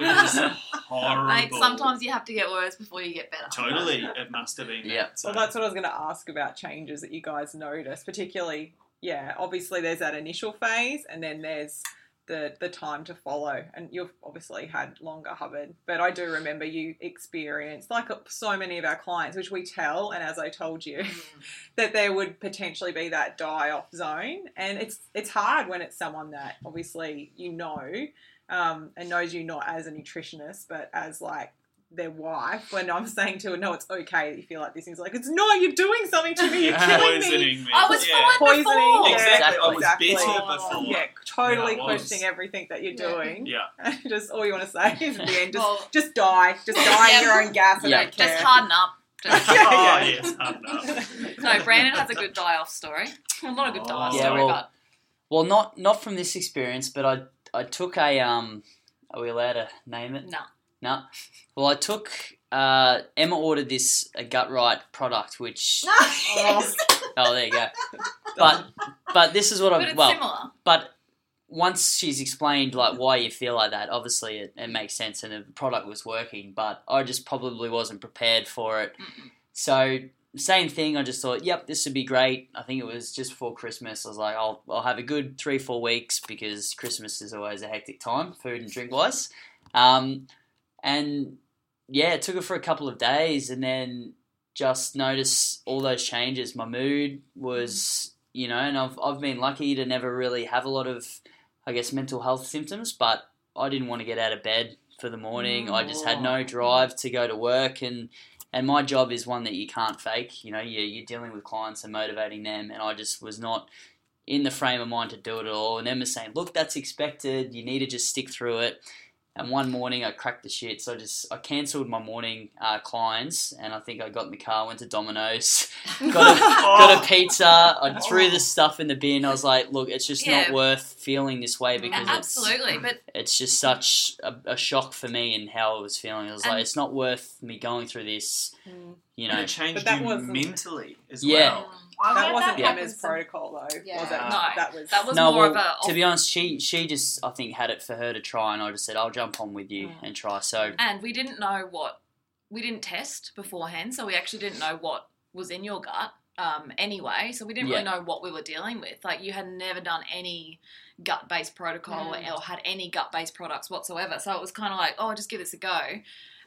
It was *laughs* horrible. Mate, sometimes you have to get worse before you get better. Totally, it must have been. Yeah. that, so. Well, that's what I was going to ask about changes that you guys notice, particularly. Yeah, obviously there's that initial phase, and then there's the the time to follow. And you've obviously had longer Hubbard, but I do remember you experienced, like uh, so many of our clients, which we tell, and as I told you, mm. *laughs* that there would potentially be that die off zone, and it's it's hard when it's someone that obviously you know, um, and knows you not as a nutritionist, but as like their wife. When I'm saying to her, "No, it's okay that you feel like this," he's like, "It's no, you're doing something to me. You're *laughs* killing me." me. I was yeah. fine Poisoning, before. yeah, Exactly. I was exactly. Oh. before. Yeah, totally Yeah, questioning everything that you're doing. Yeah. *laughs* just all you want to say is at the end, just Well- just die, just die Yeah. in your own gas. I Yeah. don't care. Just harden up. Just- *laughs* Yeah, oh, yeah. yes, hard enough. no, Brandon has a good die off story. Well, not a good die off Oh. Yeah, story, well- but Well, not not from this experience, but I I took a um. Are we allowed to name it? no. No. Well, I took. Uh, Emma ordered this a gut right product, which *laughs* Yes. oh there you go. But but this is what But I it's well similar. but once she's explained like why you feel like that, obviously it, it makes sense and the product was working. But I just probably wasn't prepared for it. Mm-mm. So same thing. I just thought, yep, this would be great. I think it was just before Christmas. I was like, I'll I'll have a good three four weeks because Christmas is always a hectic time, food and drink wise. Um, and yeah, it took it for a couple of days, and then just notice all those changes. My mood was, you know, and I've I've been lucky to never really have a lot of, I guess, mental health symptoms, but I didn't want to get out of bed for the morning. I just had no drive to go to work, and and my job is one that you can't fake. You know, you you're dealing with clients and motivating them, and I just was not in the frame of mind to do it at all. And Emma's saying, "Look, that's expected. You need to just stick through it." And one morning I cracked the shit, so I just I cancelled my morning uh, clients, and I think I got in the car, went to Domino's, *laughs* got a, got a *laughs* pizza. I threw the stuff in the bin. I was like, "Look, it's just Yeah. not worth feeling this way A- because it's Absolutely, but *clears throat* it's just such a, a shock for me and how I was feeling. I was like, it's not worth me going through this, Mm. you And know. it changed But that you wasn't- mentally as Yeah. well. I've That wasn't happen Emma's protocol though, Yeah. was it? No. that was that was no, more well, of a to be honest, she she just I think had it for her to try, and I just said I'll jump on with you Mm. and try. So And we didn't know what we didn't test beforehand, so we actually didn't know what was in your gut um, anyway. So we didn't really know what we were dealing with. Like you had never done any gut based protocol Mm. or had any gut based products whatsoever. So it was kind of like, oh, just give this a go.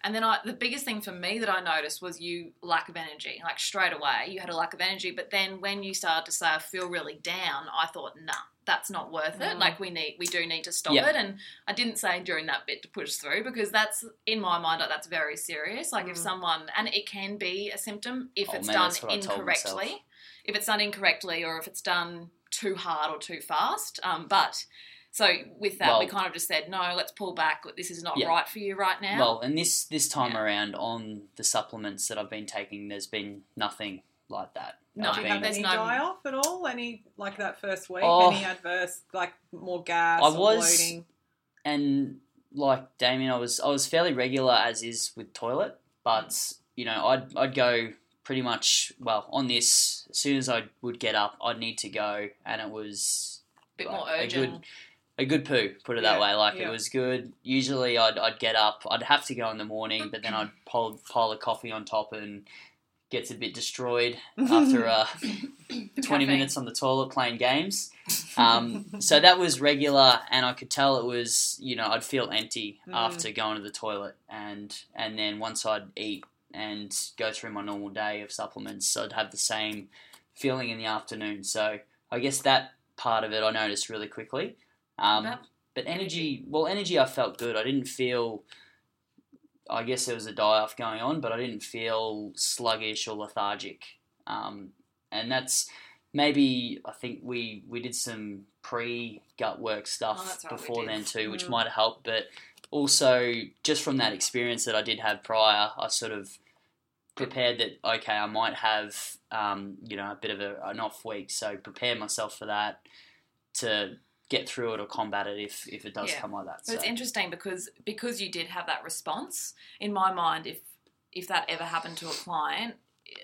And then I, the biggest thing for me that I noticed was you lack of energy. Like straight away, you had a lack of energy. But then when you started to say I feel really down, I thought, nah, that's not worth it. Mm. Like we need, we do need to stop Yeah. it. And I didn't say during that bit to push through because that's in my mind like, that's very serious. Like if Mm. someone and it can be a symptom if Oh, it's man, done that's what I told myself. incorrectly. If it's done incorrectly or if it's done too hard or too fast. Um, but so with that, we kind of just said no. Let's pull back. This is not Yeah. right for you right now. well, and this this time Yeah. around on the supplements that I've been taking, there's been nothing like that. No, I've Did you been- have there's any no- die off at all? Any like that first week? Oh. Any adverse like more gas I or was- bloating? and like Dameon, I was I was fairly regular as is with toilet, but mm. you know I'd I'd go pretty much well on this as soon as I would get up, I'd need to go, and it was A bit like, more a urgent. A good poo. Put it that way, like yeah. it was good. Usually I'd I'd get up, I'd have to go in the morning, but then I'd pile pile of coffee on top and gets a bit destroyed after uh, *laughs* 20 Caffeine. minutes on the toilet playing games. Um, so that was regular, and I could tell it was, you know, I'd feel empty Mm. after going to the toilet, and and then once I'd eat and go through my normal day of supplements, I'd have the same feeling in the afternoon. So I guess that part of it I noticed really quickly. Um, but energy, well, energy, I felt good. I didn't feel. I guess there was a die off going on, but I didn't feel sluggish or lethargic. Um, and that's maybe I think we we did some pre gut work Oh, stuff we before then too, which Mm. might have helped. But also just from that experience that I did have prior, I sort of prepared that okay, I might have um, you know a bit of a, an off week, so prepare myself for that to get through it or combat it if, if it does Yeah. come like that. But it's interesting because because you did have that response. In my mind, if if that ever happened to a client,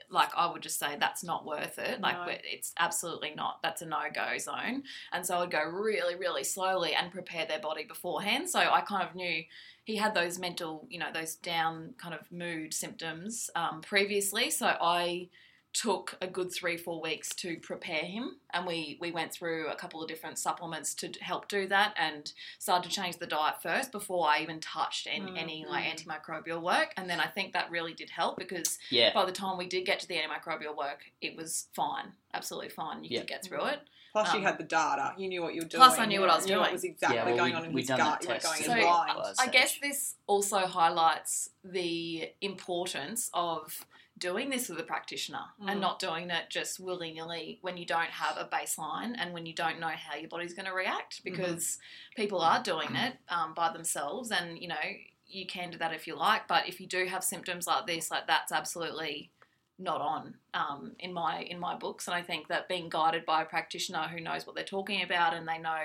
like I would just say that's not worth it. Like No. it's absolutely not. That's a no go zone. And so I'd go really really slowly and prepare their body beforehand. So I kind of knew he had those mental, you know, those down kind of mood symptoms um, previously. So I took a good three four weeks to prepare him and we we went through a couple of different supplements to help do that and started to change the diet first before I even touched in, Mm, any like antimicrobial work. And then I think that really did help because yeah, by the time we did get to the antimicrobial work, it was fine, absolutely fine. You Yeah. could get through it. Plus, you Um, had the data. You knew what you were doing. plus I knew what I was doing. What was exactly Yeah, well, going we- on in we his done gut. that You weren't going So, in blind. last I guess this also highlights the importance of doing this with a practitioner Mm. and not doing it just willy nilly when you don't have a baseline and when you don't know how your body's going to react because people are doing it um, by themselves and you know you can do that if you like but if you do have symptoms like this like that's absolutely not on um, in my in my books and I think that being guided by a practitioner who knows what they're talking about and they know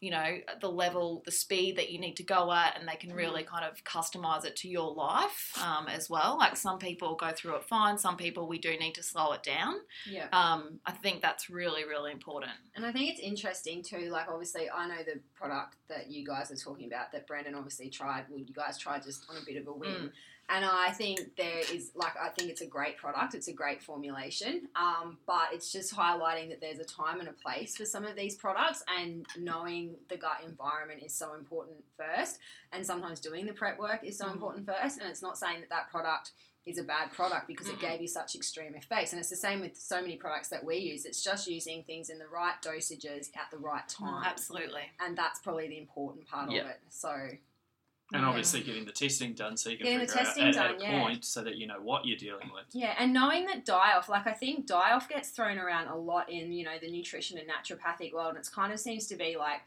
you know the level the speed that you need to go at and they can really kind of customize it to your life um, as well like some people go through it fine some people we do need to slow it down Yeah. um, i think that's really really important And I think it's interesting too. Like, obviously, I know the product that you guys are talking about that brandon obviously tried. Well, you guys tried just on a bit of a whim. And I think there is, like, I think it's a great product. It's a great formulation. Um, but it's just highlighting that there's a time and a place for some of these products, and knowing the gut environment is so important first. And sometimes doing the prep work is so Mhm. important first. And it's not saying that that product is a bad product because it gave you such extreme effects. And it's the same with so many products that we use. It's just using things in the right dosages at the right time. absolutely And that's probably the important part Yeah. of it. So, And Yeah. obviously getting the testing done so you can Getting the figure testing out at, done, at a yeah. point so that you know what you're dealing with. yeah, and knowing that die off, like I think die off gets thrown around a lot in, you know, the nutrition and naturopathic world. And it kind of seems to be like,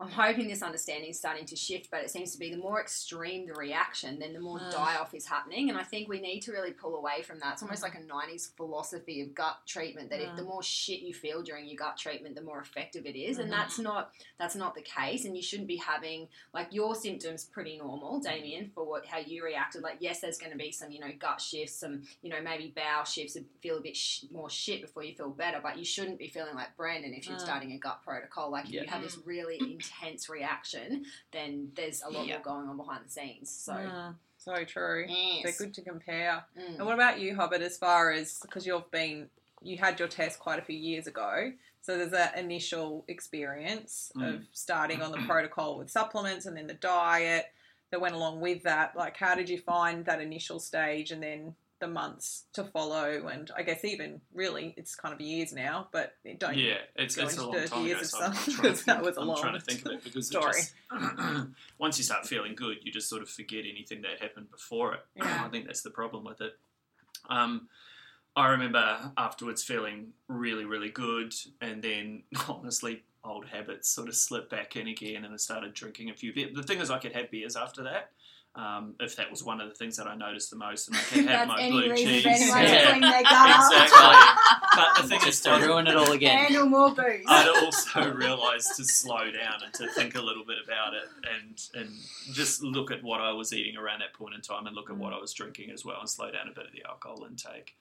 I'm hoping this understanding is starting to shift, but it seems to be the more extreme the reaction, then the more Mm. die off is happening. And I think we need to really pull away from that. It's almost like a 90s philosophy of gut treatment that if Mm. the more shit you feel during your gut treatment, the more effective it is. And that's not that's not the case. And you shouldn't be having like your symptoms pretty normal, Dameon, for what how you reacted. Like yes, there's going to be some you know gut shifts, some you know maybe bowel shifts, and feel a bit sh- more shit before you feel better. But you shouldn't be feeling like Brandon if you're Mm. starting a gut protocol. Like if Yeah. you have this really *clears throat* intense reaction, then there's a lot Yeah. more going on behind the scenes. So. So true. Yes. They're good to compare. Mm. And what about you, Hubbard, As far as because you've been, you had your test quite a few years ago, so there's that initial experience Mm. of starting on the protocol with supplements and then the diet that went along with that. Like, how did you find that initial stage and then the months to follow? And I guess even really, it's kind of years now, but don't. Yeah, it's, it's a long 30 time ago. years of So I'm, stuff, trying to *laughs* because that was a I'm long trying to think of it because story. It just, *clears throat* once you start feeling good, you just sort of forget anything that happened before it. *clears throat* Yeah. I think that's the problem with it. Um, I remember afterwards feeling really, really good, and then *laughs* honestly, old habits sort of slipped back in again, and I started drinking a few beers. The thing is, I could have beers after that. Um, if that was one of the things that I noticed the most, and I *laughs* could have my blue cheese. Yeah. to clean their *laughs* gut up. Exactly. But the thing *laughs* is, to ruin it all again. Handle more booze. I'd also realised to slow down and to think a little bit about it and and just look at what I was eating around that point in time and look at what I was drinking as well and slow down a bit of the alcohol intake.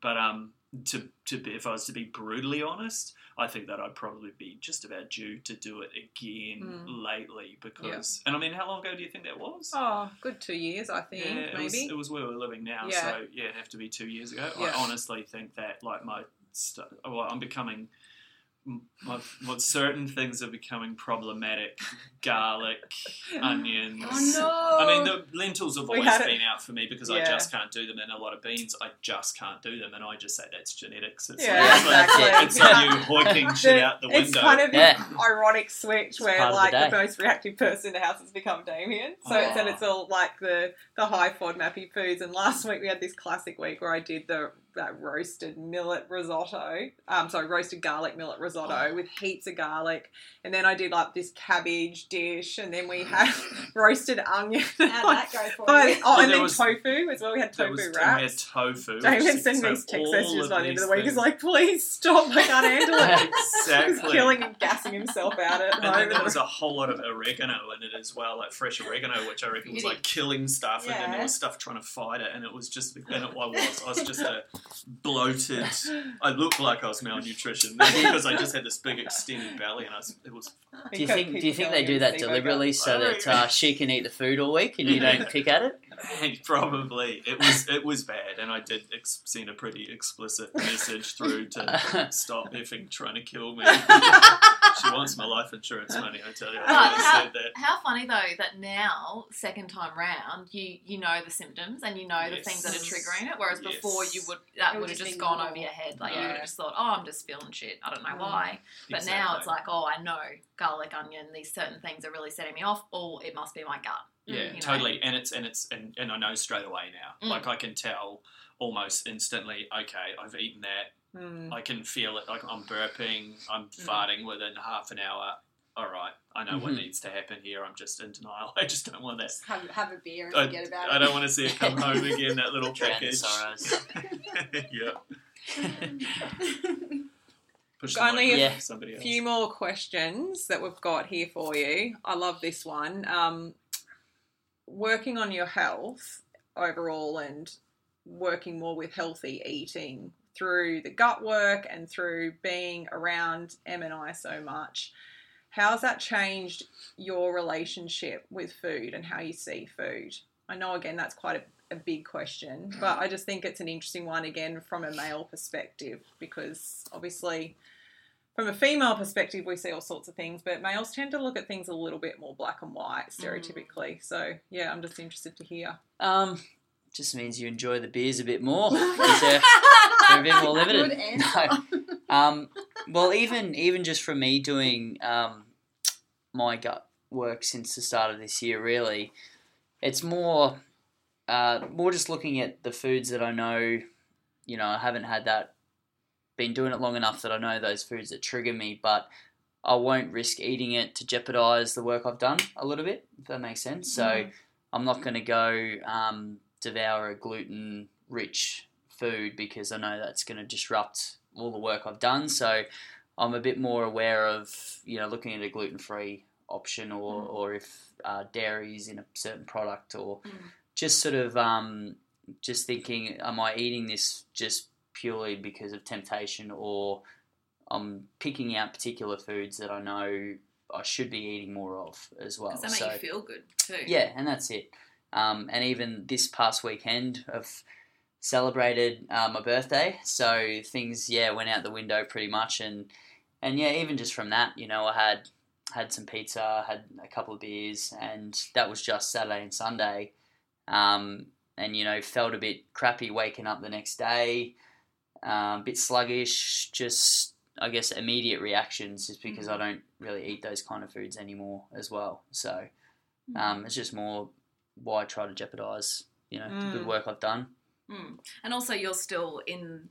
But um, to to be, if I was to be brutally honest, I think that I'd probably be just about due to do it again Mm. lately because and I mean, how long ago do you think that was? Oh, good two years, I think, yeah, it was, it was where we're living now. Yeah. So yeah, it'd have to be two years ago. Yeah. I honestly think that like my, st- well, I'm becoming. My, what certain things are becoming problematic: garlic, *laughs* onions. Oh no! I mean, the lentils have always had it- been out for me because I just can't do them, and a lot of beans I just can't do them, and I just say that's genetics. It's Yeah, like, it's like- exactly. it's like you hoiking *laughs* shit out the window. It's kind of Yeah. this ironic switch where part of the like the, most reactive person in the house has become Dameon. So it's, and Oh. it's all like the the high FODMAPy foods. And last week we had this classic week where I did the that roasted millet risotto. Um, sorry, roasted garlic millet risotto Oh. with heaps of garlic, and then I did like this cabbage dish, and then we had *laughs* roasted onion. How'd that go *laughs* for Oh, you? oh, and There then was- tofu as well. We had There tofu was and we wraps. had tofu. Dameon which- sent so me text all messages by the end of these the week. He's things- like, please stop, I can't handle it. *laughs* He exactly. was killing and gassing himself out at And then there was a whole lot of oregano in it as well, like fresh oregano, which I reckon was like killing stuff, yeah. and then there was stuff trying to fight it, and it was just, and it, I was, I was just a bloated. I looked like I was malnutrition *laughs* because I just had this big extended belly, and I was, it was *laughs* Do you think? Do you think they do that deliberately so that uh, *laughs* she can eat the food all week and you don't pick at it? and probably it was, it was bad, and I did ex- send a pretty explicit message through to stop effing trying to kill me. She wants my life insurance money, I tell you. I But really how, said that. how funny though that now, second time round, you you know the symptoms and you know the things that are triggering it. Whereas Yes. before you would that would would have just just gone normal. over your head. Like you would have just thought, oh, I'm just feeling shit. I don't know Mm. why. But now it's like, oh, I know garlic, onion, these certain things are really setting me off. Or it must be my gut. Yeah, you know. totally. And it's and it's and, and I know straight away now. Mm. Like I can tell almost instantly. Okay, I've eaten that. Mm. I can feel it. Like I'm burping. I'm Mm. farting within half an hour. All right, I know what Mhm. needs to happen here. I'm just in denial. *laughs* I just don't want that. Just have, have a beer and I, forget about it. I don't want to see it come home again. That little *laughs* Drown package. *laughs* yeah. Push Only a over to somebody A else. few more questions that we've got here for you. I love this one. Um, working on your health overall and working more with healthy eating through the gut work and through being around M and I so much. How's that changed your relationship with food and how you see food? I know again that's quite a, a big question, but I just think it's an interesting one again from a male perspective because obviously from a female perspective, we see all sorts of things, but males tend to look at things a little bit more black and white, stereotypically. So, yeah, I'm just interested to hear. Um, just means you enjoy the beers a bit more. *laughs* they're a bit more limited. No. Um, well, even even just from me doing um, my gut work since the start of this year, really, it's more uh, more just looking at the foods that I know. You know, I haven't had that. Been doing it long enough that I know those foods that trigger me, but I won't risk eating it to jeopardize the work I've done a little bit. If that makes sense. So Mm. I'm not going to go um, devour a gluten rich food because I know that's going to disrupt all the work I've done. So I'm a bit more aware of you know looking at a gluten free option or or if uh, dairy is in a certain product or Mm. just sort of um, just thinking, am I eating this just purely because of temptation or I'm picking out particular foods that I know I should be eating more of as well. Because they make So- you feel good too. yeah, and that's it. Um, and even this past weekend, I've celebrated uh, my birthday, so things yeah went out the window pretty much. And and yeah, even just from that, you know, I had had some pizza, had a couple of beers, and that was just Saturday and Sunday. Um, and you know, felt a bit crappy waking up the next day, um, a bit sluggish, just I guess immediate reactions, just because I don't really eat those kind of foods anymore as well. So. Um, it's just more why try to jeopardize, you know, the good Mm. work I've done. Mm. And also, you're still in.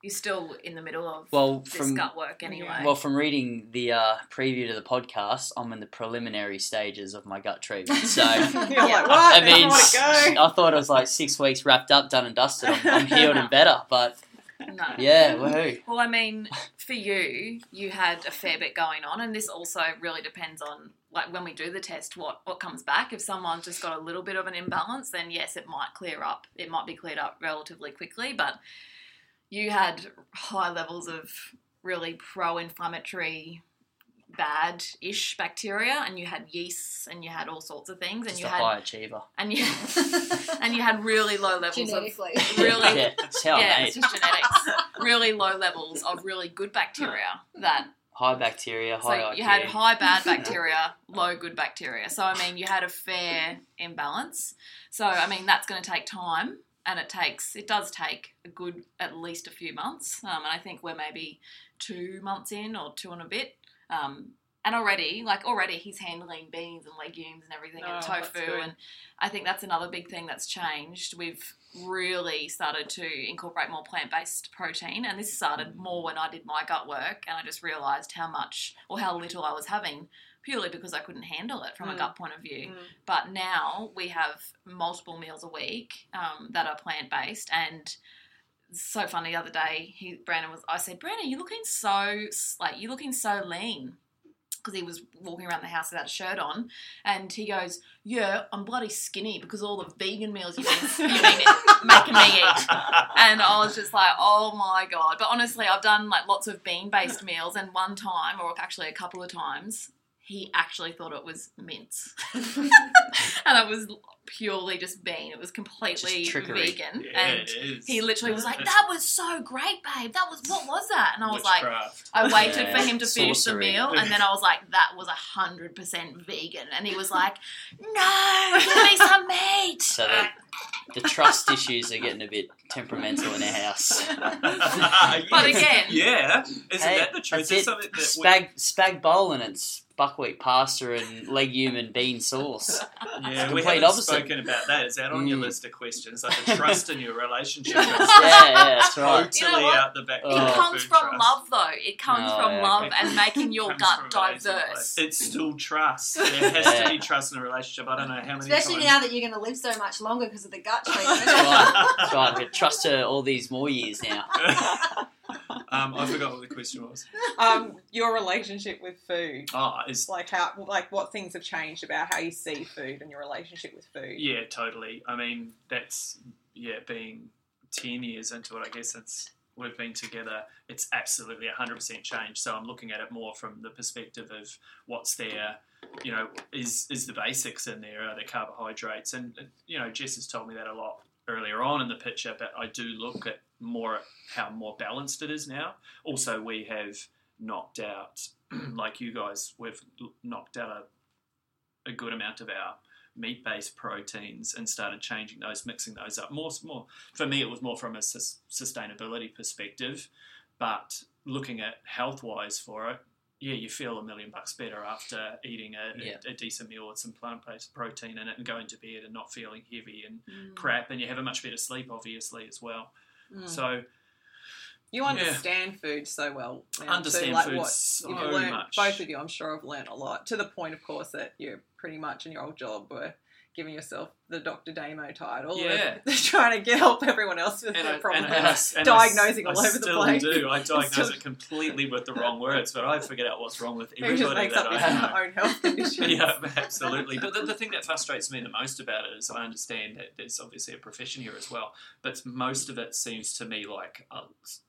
You're still in the middle of Well, this from gut work anyway. well, from reading the uh, preview to the podcast, I'm in the preliminary stages of my gut treatment. So *laughs* You're Yeah. like, what? I mean, more to go. I thought it was like six weeks wrapped up, done and dusted. I'm, I'm healed and *laughs* better, but no. yeah, woohoo! Well, I mean, for you, you had a fair bit going on, and this also really depends on like when we do the test, what what comes back. If someone's just got a little bit of an imbalance, then yes, it might clear up. It might be cleared up relatively quickly, but you had high levels of really pro-inflammatory bad-ish bacteria and you had yeasts and you had all sorts of things and Just you a had high achiever. and you *laughs* and you had really low levels of really Yeah, that's how yeah, it's just genetics. really low levels of really good bacteria that High bacteria, high so high you had high bad *laughs* bacteria, low good bacteria. So I mean, you had a fair imbalance. So I mean, that's going to take time, and it takes it does take a good at least a few months. Um, and I think we're maybe two months in or two and a bit. Um, and already, like already, he's handling beans and legumes and everything and Oh, tofu, and I think that's another big thing that's changed. We've really started to incorporate more plant-based protein, and this started more when I did my gut work, and I just realised how much or how little I was having purely because I couldn't handle it from a Mm. gut point of view. Mm. But now we have multiple meals a week um, that are plant-based, and so funny. The other day, he Brandon was. I said, Brandon, you're looking so like you're looking so lean because he was walking around the house without a shirt on, and he goes, "Yeah, I'm bloody skinny because all the vegan meals you've been, you've been making me eat." *laughs* And I was just like, "Oh my god!" But honestly, I've done like lots of bean-based meals, and one time, or actually a couple of times, he actually thought it was mince, *laughs* and I was purely just bean. It was completely Just trickery. vegan, Yeah, and it is. he literally was like, *laughs* "That was so great, babe. That was what was that?" And I was like, witchcraft. I waited Yeah, for him to finish the meal, and then I was like, "That was hundred percent vegan," and he was like, *laughs* "No, give me some meat." So the, the trust issues are getting a bit temperamental in our house. *laughs* But again- yeah, isn't Hey, that the truth? that's It's it. something that we- Spag spag bowl and it's buckwheat pasta and legume and bean sauce. Yeah, we complete haven't opposite. Spoken about that. Is that on your Mm. list of questions? Like the trust in your relationship *laughs* Yeah, yeah, that's right. totally You know out the back. Oh. It door, comes from trust. love, though. It comes Oh, from yeah, love okay. and making your *laughs* gut from a amazing diverse. It's still trust. There *laughs* has Yeah. to be trust in a relationship. I don't know how many Especially times. now that you're going to live so much longer because of the gut treatment. right. That's right. I trust her all these more years now. Um, I forgot what the question was. Um, your relationship with food. Oh, is Like how, like what things have changed about how you see food and your relationship with food. yeah, totally. I mean, that's yeah, being ten years into it. I guess it's we've been together. It's absolutely hundred percent changed. So I'm looking at it more from the perspective of what's there. You know, is is the basics in there? Are there carbohydrates? And you know, Jess has told me that a lot earlier on in the picture. But I do look at more how more balanced it is now. Also, we have knocked out, *clears throat* like you guys, we've knocked out a, a good amount of our meat-based proteins and started changing those, mixing those up. More, more for me, it was more from a sus- sustainability perspective, but looking at health-wise for it, yeah, you feel a million bucks better after eating a, Yeah. a, a decent meal with some plant-based protein in it and going to bed and not feeling heavy and Mm. crap, and you have a much better sleep, obviously, as well. Mm. So You understand food so well. too, understand like food what so you've learned. much. Both of you, I'm sure, have learned a lot. To the point, of course, that you're pretty much in your old job were giving yourself the Dr. Damo title. Yeah. *laughs* trying to get help everyone else with and their I, problem. and, *laughs* and I- diagnosing I, all I over the place still do. I *laughs* diagnose it completely with the wrong words, but I figured out what's wrong with Who just everybody makes that up I know. own health conditions. yeah, absolutely. But the, the thing that frustrates me the most about it is I understand that there's obviously a profession here as well, but most of it seems to me like uh,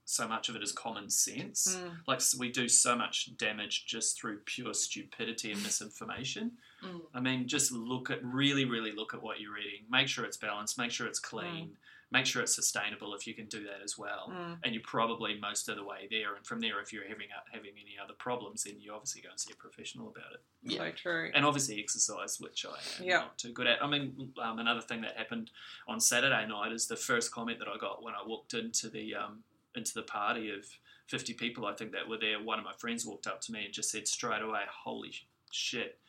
so much of it is common sense. Mm. Like we do so much damage just through pure stupidity and misinformation. Mm. I mean, just look at really, really look at what you're eating. Make sure it's balanced. Make sure it's clean. Make sure it's sustainable if you can do that as well Mm. and you're probably most of the way there. And from there, if you're having having any other problems, then you obviously go and see a professional about it. Yeah. So true. And obviously exercise, which I am Yeah. not too good at. I mean, um, another thing that happened on Saturday night is the first comment that I got when I walked into the um, into the party of 50 people, I think that were there. One of my friends walked up to me and just said straight away, "Holy shit."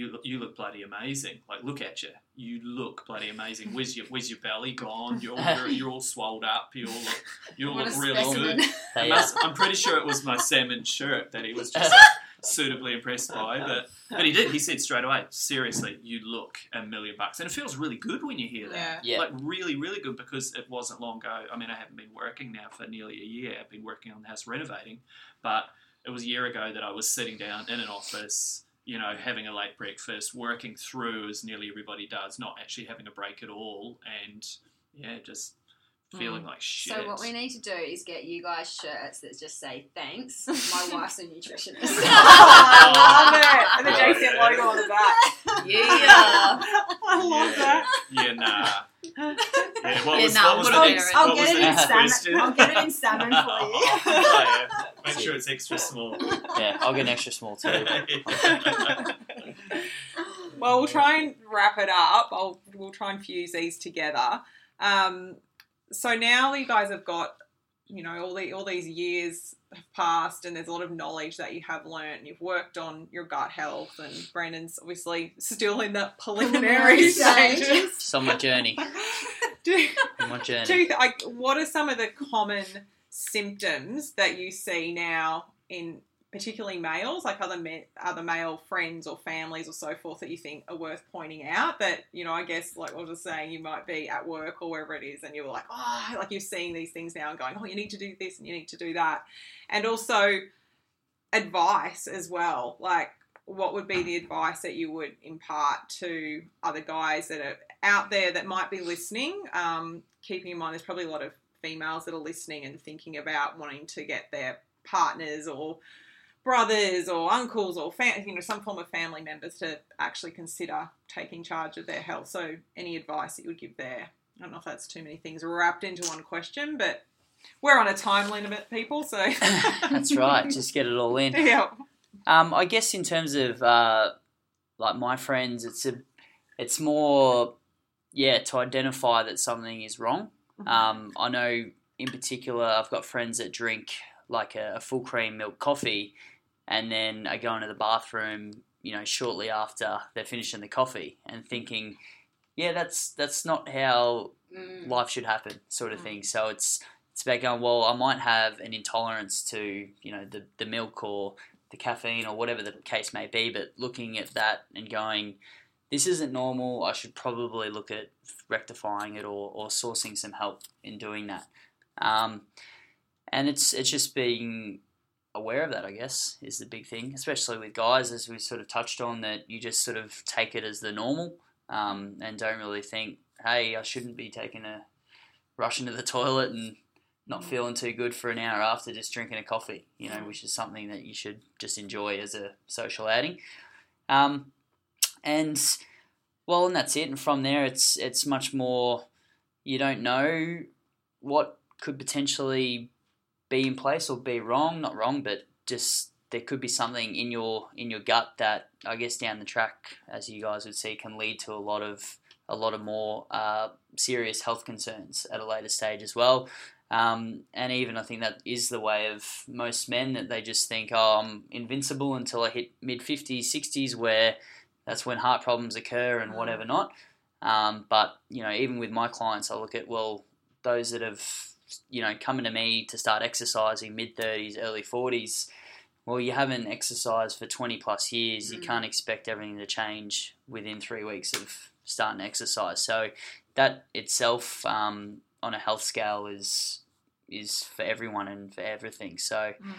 You look, you look bloody amazing. Like, look at you. You look bloody amazing. Where's your Where's your belly gone? You're all, you're, you're all swelled up. You all look you all What look really specimen. good. I They, must- I'm pretty sure it was my salmon shirt that he was *laughs* just suitably impressed by. But but he did. He said straight away, seriously, you look a million bucks, and it feels really good when you hear that. Yeah. Yeah. Like really, really good because it wasn't long ago. I mean, I haven't been working now for nearly a year. I've been working on the house renovating, but it was a year ago that I was sitting down in an office, you know, having a late breakfast, working through as nearly everybody does, not actually having a break at all, and yeah, just feeling mm. like shit. So what we need to do is get you guys shirts that just say thanks. My *laughs* wife's a nutritionist. *laughs* Oh, I love it. And the JCN logo on the back. Yeah. *laughs* I love yeah, that. Yeah, nah. Yeah, what Yeah, was, nah, what was the put it next, in. I'll was get the it in next salmon. I'll get it in salmon for you. Oh, yeah. Make sure it's extra small. yeah, I'll get an extra small too. *laughs* Well, we'll try and wrap it up. I'll we'll try and fuse these together. Um, so now you guys have got you know all the all these years have passed and there's a lot of knowledge that you have learned. and you've worked on your gut health and Brandon's obviously still in the preliminary Preliminary stage. stages. It's on my journey. *laughs* do, On my journey. do like what are some of the common symptoms that you see now in particularly males like other other male friends or families or so forth that you think are worth pointing out that you know i guess like i was just saying you might be at work or wherever it is and you're like oh like you're seeing these things now and going oh you need to do this and you need to do that. And also advice as well like what would be the advice that you would impart to other guys that are out there that might be listening? Um, keeping in mind there's probably a lot of females that are listening and thinking about wanting to get their partners or brothers or uncles or fam- you know some form of family members to actually consider taking charge of their health. So any advice that you would give there? I don't know if that's too many things wrapped into one question, but we're on a time limit, people. So *laughs* That's right. Just get it all in. *laughs* yeah, Um, I guess in terms of uh, like my friends, it's a, it's more, yeah, to identify that something is wrong. Um, I know in particular, I've got friends that drink like a, a full cream milk coffee, and then I go into the bathroom, you know, shortly after they're finishing the coffee, and thinking, yeah, that's that's not how Mm. life should happen, sort of Mm. thing. So it's it's about going, well, I might have an intolerance to, you know, the, the milk or the caffeine or whatever the case may be, but looking at that and going, this isn't normal, I should probably look at rectifying it or, or sourcing some help in doing that. Um, and it's it's just being aware of that, I guess, is the big thing, especially with guys, as we sort of touched on, that you just sort of take it as the normal um, and don't really think, hey, I shouldn't be taking a rush into the *laughs* toilet and not feeling too good for an hour after just drinking a coffee, you know, which is something that you should just enjoy as a social outing. Um, and well, and that's it. And from there, it's it's much more. You don't know what could potentially be in place or be wrong. Not wrong, but just there could be something in your in your gut that I guess down the track, as you guys would see, can lead to a lot of a lot of more uh, serious health concerns at a later stage as well. Um, and even I think that is the way of most men that they just think, oh, I'm invincible until I hit mid 50s, 60s, where that's when heart problems occur and whatever not. Um, but, you know, even with my clients, I look at, well, those that have, you know, coming to me to start exercising mid 30s, early 40s, well, you haven't exercised for 20 plus years. You Mm. can't expect everything to change within three weeks of starting to exercise. So that itself, um, on a health scale, is is for everyone and for everything. So Mm.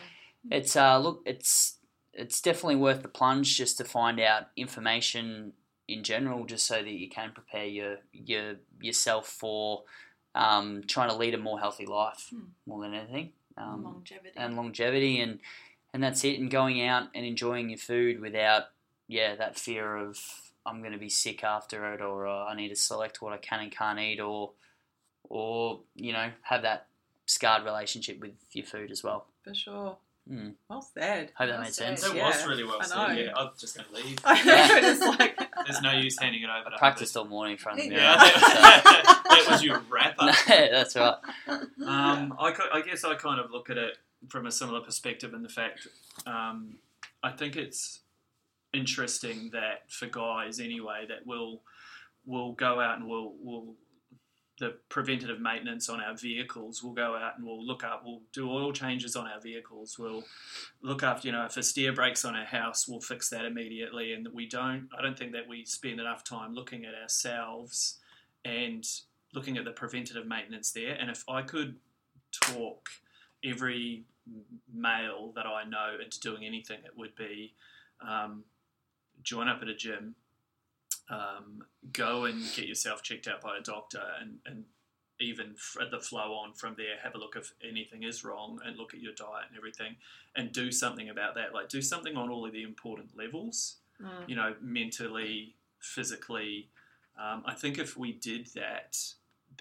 it's uh, look, it's it's definitely worth the plunge just to find out information in general, just so that you can prepare your your yourself for um, trying to lead a more healthy life Hmm. more than anything. Um, longevity. and longevity and and that's it and going out and enjoying your food without yeah that fear of I'm going to be sick after it or uh, I need to select what I can and can't eat or or you know have that scarred relationship with your food as well. for sure. Mm. Well said. Hope that Well made said. sense. That Yeah. was really well said. Yeah, I'm just going to leave. *laughs* Just like, *laughs* There's no use handing it over to Practiced all morning in front of the mirror. Yeah, so- that, *laughs* that was your wrap up. that's right. Um, I, I guess I kind of look at it from a similar perspective in the fact um, I think it's interesting that for guys anyway that we'll we'll go out and we'll we'll the preventative maintenance on our vehicles we'll go out and we'll look up we'll do oil changes on our vehicles. We'll look after you know if a steer breaks on our house we'll fix that immediately. And we don't I don't think that we spend enough time looking at ourselves and looking at the preventative maintenance there. And if I could talk every male that I know into doing anything, it would be um, join up at a gym, um, go and get yourself checked out by a doctor, and, and even f- at the flow on from there, have a look if anything is wrong and look at your diet and everything, and do something about that. Like do something on all of the important levels mm, you know, mentally, physically. Um, I think if we did that,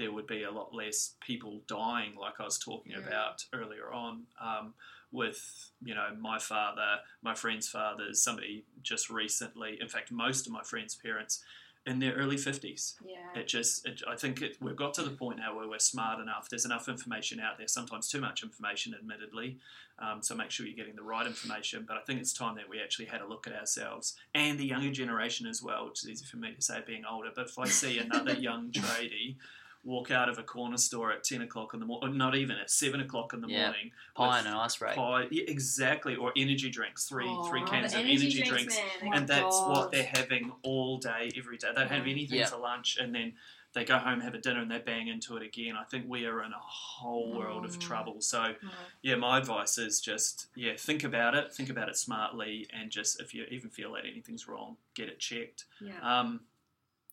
there would be a lot less people dying, like I was talking Mm. about earlier on. Um, with you know my father, my friend's fathers, somebody just recently. In fact, most of my friends' parents in their early 50s. Yeah. It just, it, I think it, we've got to the point now where we're smart enough. There's enough information out there, sometimes too much information, admittedly. Um, so make sure you're getting the right information. But I think it's time that we actually had a look at ourselves and the younger generation as well, which is easy for me to say being older. But if I see another *laughs* young tradie walk out of a corner store at 10 o'clock in the morning, not even at 7 o'clock in the Yeah. morning, Pie and an ice break. pie, yeah, exactly, or energy drinks, three three Oh, cans of energy drinks, drinks man. Oh and that's what they're having all day, every day. They don't have Mm. anything Yeah. for lunch, and then they go home, have a dinner, and they bang into it again. I think we are in a whole world of Mm. trouble. So, Mm. yeah, my advice is just yeah, think about it, think about it smartly, and just if you even feel that anything's wrong, get it checked. Yeah. Um,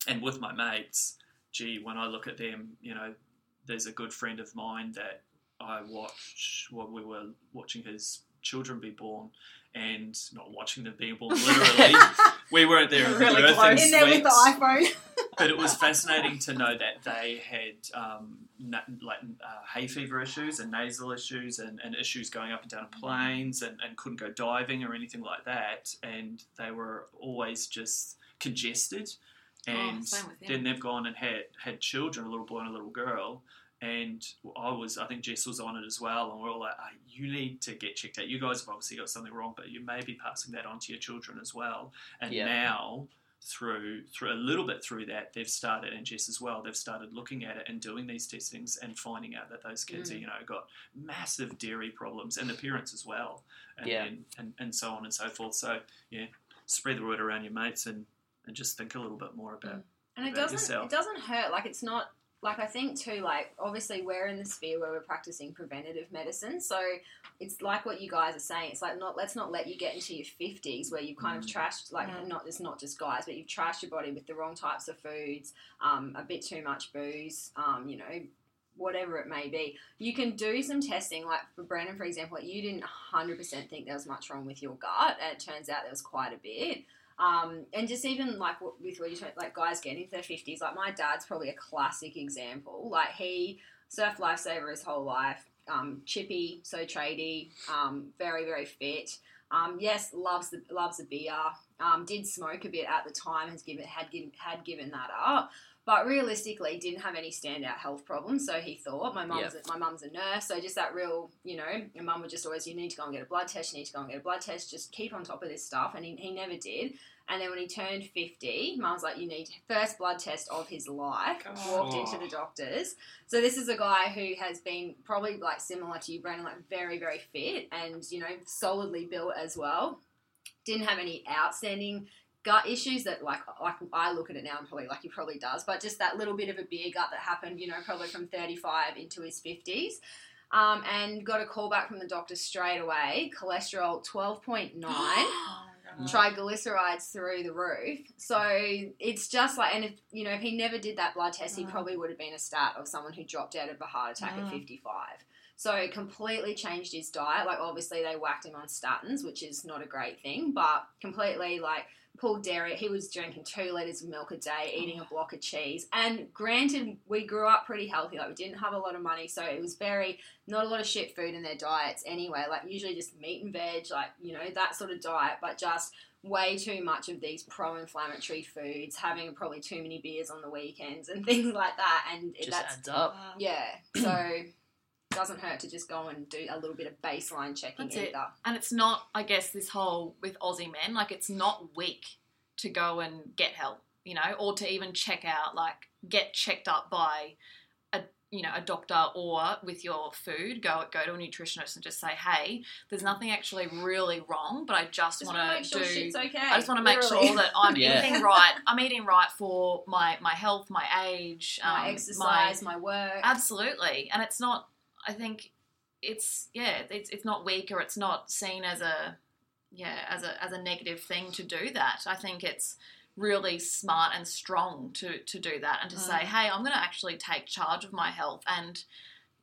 and with my mates, gee, when I look at them, you know, there's a good friend of mine that I watch. while we were watching his children be born, and not watching them being born *laughs* literally. we weren't there in Really birthing close. In there with the iPhone. but it was fascinating to know that they had um, na- like uh, hay fever issues and nasal issues and, and issues going up and down planes and, and couldn't go diving or anything like that. And they were always just congested. And Oh, same with him. then they've gone and had had children, a little boy and a little girl. And I was, I think Jess was on it as well, and we're all like, "Ah, "You need to get checked out. You guys have obviously got something wrong, but you may be passing that on to your children as well." And Yeah. now, through through a little bit through that, they've started, and Jess as well, they've started looking at it and doing these testings and finding out that those kids, Mm. are, you know, got massive dairy problems, and the parents as well, and, Yeah. and, and and so on and so forth. So yeah, spread the word around your mates and and just think a little bit more about. And it about doesn't yourself. it doesn't hurt. Like it's not like I think too, like obviously we're in the sphere where we're practicing preventative medicine. So it's like what you guys are saying. It's like not let's not let you get into your fifties where you've kind of Mm. trashed like Mm. not it's not just guys, but you've trashed your body with the wrong types of foods, um, a bit too much booze, um, you know, whatever it may be. You can do some testing, like for Brandon, for example, like you didn't hundred percent think there was much wrong with your gut, and it turns out there was quite a bit. Um, and just even like with what you said, like guys getting into their fifties, like my dad's probably a classic example. Like he surfed lifesaver his whole life, um, chippy, so tradie, um, very very fit. Um, yes, loves the loves the beer. Um, did smoke a bit at the time. Has given had given had given that up. But realistically, didn't have any standout health problems. So he thought my mum's a, my mum's a nurse, so just that real, you know, your mum would just always you need to go and get a blood test. You need to go and get a blood test. Just keep on top of this stuff, and he, he never did. And then when he turned fifty, mum's like, you need first blood test of his life. Walked into the doctors. So this is a guy who has been probably like similar to you, Brandon, like very very fit and you know solidly built as well. Didn't have any outstanding gut issues that like like I look at it now and probably like he probably does, but just that little bit of a beer gut that happened, you know, probably from 35 into his 50s. Um, and got a call back from the doctor straight away. Cholesterol 12.9, *gasps* triglycerides through the roof. So it's just like, and if you know, if he never did that blood test, he probably would have been a stat of someone who dropped out of a heart attack at Mm. 55. So it completely changed his diet. Like obviously they whacked him on statins, which is not a great thing, but completely like pulled dairy. He was drinking two liters of milk a day, eating a block of cheese. And granted, we grew up pretty healthy. Like we didn't have a lot of money, so it was very not a lot of shit food in their diets anyway. Like usually just meat and veg, like you know that sort of diet, but just way too much of these pro-inflammatory foods, having probably too many beers on the weekends and *laughs* things like that. And Just that's adds up. yeah, so doesn't hurt to just go and do a little bit of baseline checking That's it. either. And it's not, I guess, this whole with Aussie men, like it's not weak to go and get help, you know, or to even check out, like get checked up by a you know a doctor or with your food. Go go to a nutritionist and just say, hey, there's nothing actually really wrong, but I just, Just want want to to make sure do. shit's okay. I just want to make sure that I'm *laughs* Yeah. eating right. I'm eating right for my my health, my age, my um, exercise, my, work. Absolutely, and it's not. I think it's yeah, it's it's not weak or it's not seen as a yeah as a as a negative thing to do that. I think it's really smart and strong to to do that and to say, Mm. hey, I'm going to actually take charge of my health and.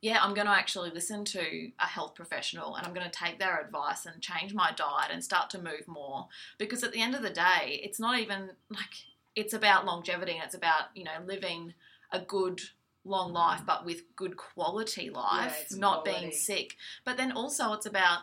Yeah, I'm going to actually listen to a health professional and I'm going to take their advice and change my diet and start to move more. Because at the end of the day, it's not even like it's about longevity and it's about, you know, living a good long life but with good quality life it's not quality. being sick but then also it's about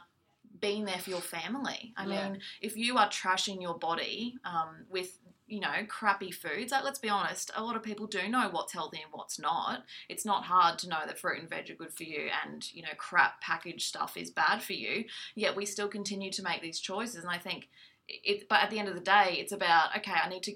being there for your family i Yeah. mean if you are trashing your body um, with you know, crappy foods. Like, let's be honest, a lot of people do know what's healthy and what's not. It's not hard to know that fruit and veg are good for you and, you know, crap packaged stuff is bad for you. Yet we still continue to make these choices. And I think it, but at the end of the day, it's about, okay, I need to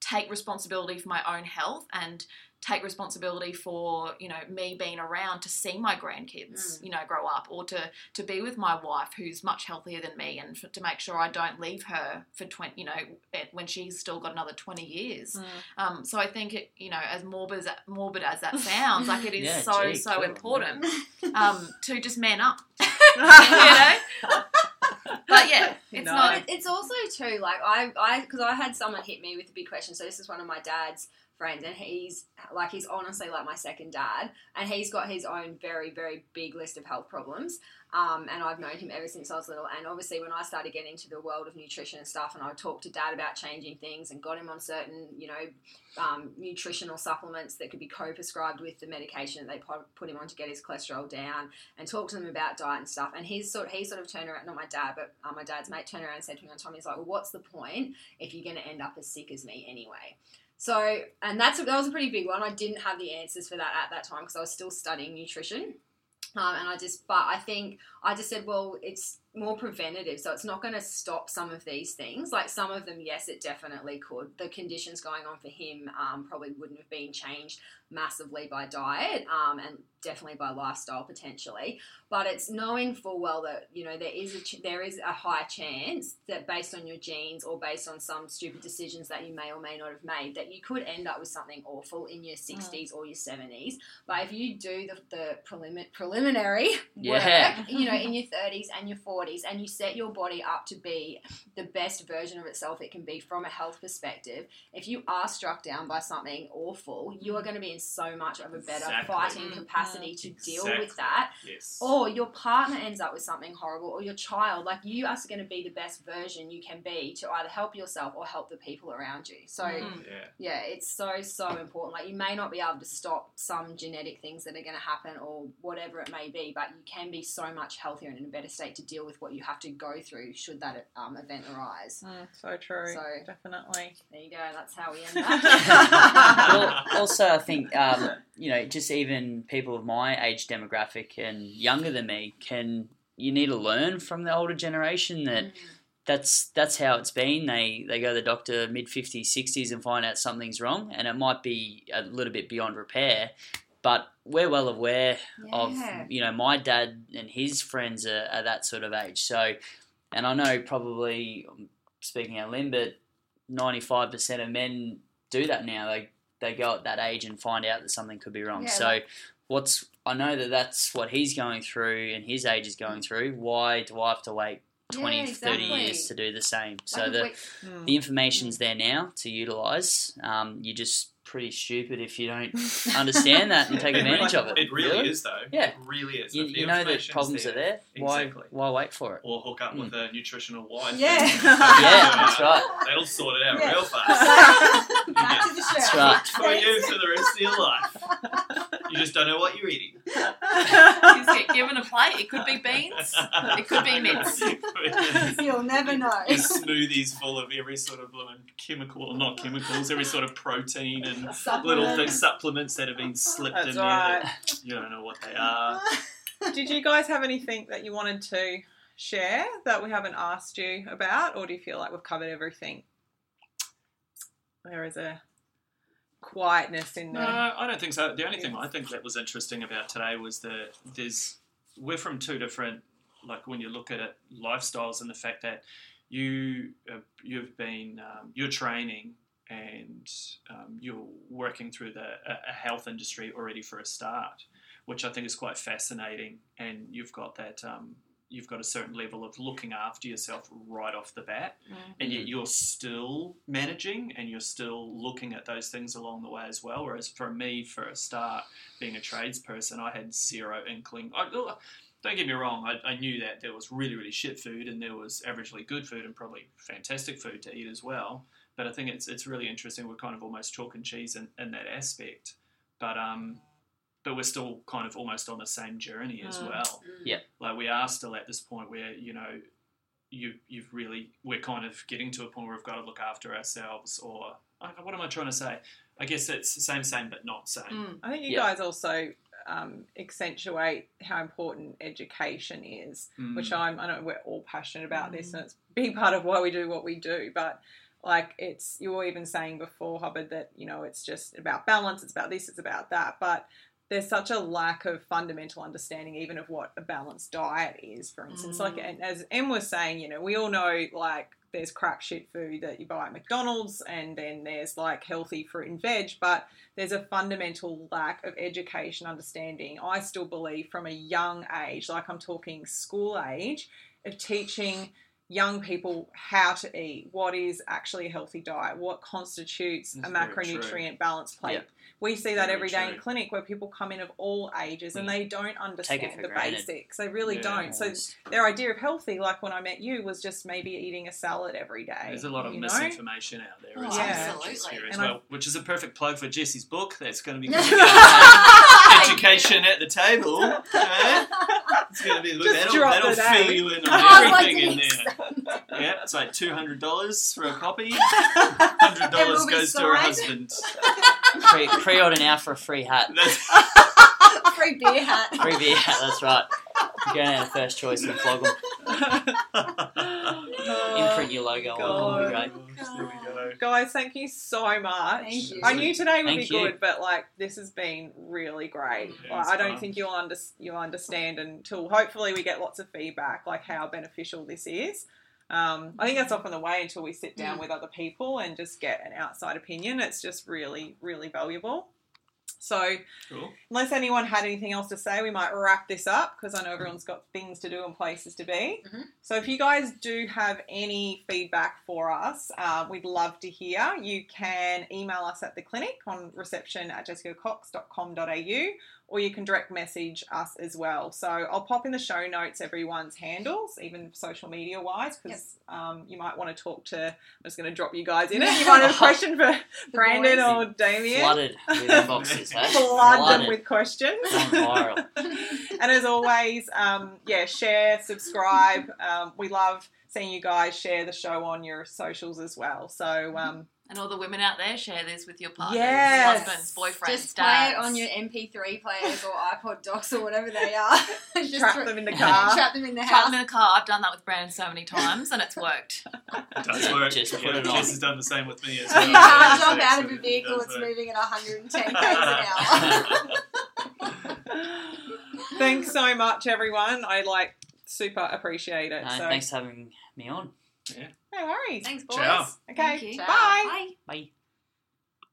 take responsibility for my own health and take responsibility for you know me being around to see my grandkids Mm. you know grow up or to to be with my wife who's much healthier than me and for, to make sure I don't leave her for 20 you know when she's still got another 20 years Mm. um, so I think it you know as morbid as, morbid as that sounds like it *laughs* is Yeah, so gee, so cool. important *laughs* um, to just man up *laughs* you know but yeah it's No. not it's also too like I I because I had someone hit me with a big question. So this is one of my dad's friends, and he's like he's honestly like my second dad, and he's got his own very very big list of health problems. Um, and I've known him ever since I was little. And obviously, when I started getting into the world of nutrition and stuff, and I talked to dad about changing things and got him on certain, you know, um, nutritional supplements that could be co-prescribed with the medication that they put him on to get his cholesterol down, and talk to them about diet and stuff. And he's sort he sort of turned around, not my dad, but uh, my dad's mate turned around and said to me on Tommy, he's like, well, what's the point if you're going to end up as sick as me anyway? So, and that's that was a pretty big one. I didn't have the answers for that at that time because I was still studying nutrition. Um, and I just, but I think I just said, well, it's more preventative, so it's not going to stop some of these things. Like some of them, yes, it definitely could. The conditions going on for him um, probably wouldn't have been changed massively by diet um, and definitely by lifestyle potentially. But it's knowing full well that you know there is a ch- there is a high chance that based on your genes or based on some stupid decisions that you may or may not have made, that you could end up with something awful in your 60s or your 70s. But if you do the, the prelim- preliminary Yeah. work, you know, in your 30s and your 40s, and you set your body up to be the best version of itself it can be from a health perspective, if you are struck down by something awful, you are going to be in so much of a better Exactly. fighting Mm. capacity to deal with that. Yes. Or your partner ends up with something horrible, or your child. Like you are going to be the best version you can be to either help yourself or help the people around you. So Mm. yeah. yeah, it's so so important. Like you may not be able to stop some genetic things that are going to happen or whatever it may be, but you can be so much healthier and in a better state to deal with what you have to go through should that um, event arise. Mm, so true. So- Definitely. There you go. That's how we end *laughs* that. well, also, I think um, you know, just even people of my age demographic and younger than me can you need to learn from the older generation that that's that's how it's been. They they go to the doctor mid fifties, sixties, and find out something's wrong, and it might be a little bit beyond repair. But we're well aware of you know my dad and his friends are, are that sort of age. So, and I know probably speaking out of limb, but ninety five percent of men do that now. They they go at that age and find out that something could be wrong. Yeah, so, what's I know that that's what he's going through and his age is going through. Why do I have to wait 20, Yeah, 30 years to do the same? So Like if the we- Mm. the information's there now to utilize. Um, you're just pretty stupid if you don't *laughs* understand that and take advantage really- of it. It really is, though. Yeah. It really is. You, If the you know that information's problems are there. Why Exactly. why wait for it? Or hook up with hmm. a nutritional wife. Yeah. and- *laughs* Yeah, that's right. That'll sort it out Yeah. real *laughs* fast. Back to the show. That's right. For you for the rest of your life. You just don't know what you're eating. you just get given a plate it could be beans it could be mince You'll never know. Your smoothies full of every sort of blooming chemical, or not chemicals, every sort of protein and little Supplements. things, supplements that have been slipped That's in there. right. that You don't know what they are. Did you guys have anything that you wanted to share that we haven't asked you about, or do you feel like we've covered everything? There is a quietness in there. No. I don't think so. The only thing I think that was interesting about today was that there's we're from two different like when you look at it lifestyles and the fact that you uh, you've been um, you're training and um, you're working through the a, a health industry already for a start, which I think is quite fascinating. And you've got that um, you've got a certain level of looking after yourself right off the bat, and yet you're still managing and you're still looking at those things along the way as well. Whereas for me, for a start, being a tradesperson, I had zero inkling. I, don't get me wrong, I, I knew that there was really, really shit food and there was averagely good food and probably fantastic food to eat as well. But I think it's it's really interesting. We're kind of almost chalk and cheese in, in that aspect. But um, but we're still kind of almost on the same journey as Mm. well. Yeah. Like we are still at this point where you know you you've really we're kind of getting to a point where we've got to look after ourselves, or I- what am I trying to say? I guess it's the same, same, but not same. Mm. I think you Yeah. guys also um, accentuate how important education is, Mm. which I'm. I know we're all passionate about this, Mm. and it's a big part of why we do what we do. But like, it's you were even saying before, Hubbard, that you know it's just about balance. It's about this. It's about that. But there's such a lack of fundamental understanding, even of what a balanced diet is. For instance, like Mm. and as Em was saying, you know, we all know like there's crap shit food that you buy at McDonald's, and then there's like healthy fruit and veg, but there's a fundamental lack of education understanding. I still believe from a young age, like I'm talking school age, of teaching young people how to eat, what is actually a healthy diet, what constitutes That's a macronutrient balanced plate. Yeah. We see that Very every day in clinic where people come in of all ages and Mm. they don't understand the granted. basics. They really Yeah. don't. So their idea of healthy, like when I met you, was just maybe eating a salad every day. There's a lot of you know? misinformation out there Oh, as, Yeah. well, which is absolutely. here as And well, which is a perfect plug for Jesse's book. That's going to be *laughs* coming out. Education at the table. *laughs* eh? It's going to be look, Just that'll, that'll fill you in on was like, everything in yes. there. Yeah, it's like two hundred dollars for a copy. *laughs* Hundred dollars be goes to her husband. Pre- pre-order now for a free hat. *laughs* That's, Free beer hat. Free beer hat, that's right. You're going out of first choice and flog them. Imprint your logo on them. It'll be great. there we go. Guys, thank you so much. Thank you. I knew today would Thank be you. good, but like this has been really great. Yeah, Like, I don't fun. think you'll under, you'll understand until hopefully we get lots of feedback, like how beneficial this is. Um, I think that's often the way until we sit down Mm. with other people and just get an outside opinion. It's just really, really valuable. So, Cool. unless anyone had anything else to say, we might wrap this up because I know everyone's got things to do and places to be. Mhm. So, if you guys do have any feedback for us, uh, we'd love to hear. You can email us at the clinic on reception at jessicacox.com.au or you can direct message us as well. So, I'll pop in the show notes everyone's handles, even social media wise, because um, you might want to talk to. I'm just going to drop you guys in it. *laughs* You might have a question for *laughs* Brandon or Dameon Flooded *laughs* with inboxes, hey? flood them with questions. And as always, um, yeah, share, subscribe. Um, we love seeing you guys share the show on your socials as well. So um, And all the women out there, share this with your partners, Yes. husbands, boyfriends, Just play it on your MP3 players or *laughs* iPod docks or whatever they are. *laughs* Just trap throw- them in the car. *laughs* Trap them in the Trap house. them in the car. I've done that with Brandon so many times, and it's worked. It does work. Just put yeah, it on. Jess has done the same with me as You well. can't jump it's- out of a vehicle that's work. moving at 110 k's an hour. Thanks so much, everyone. I like super appreciate it. No, so thanks for having me on. No worries. Thanks, boys. Ciao. Okay, Thank you. bye. Bye. Bye.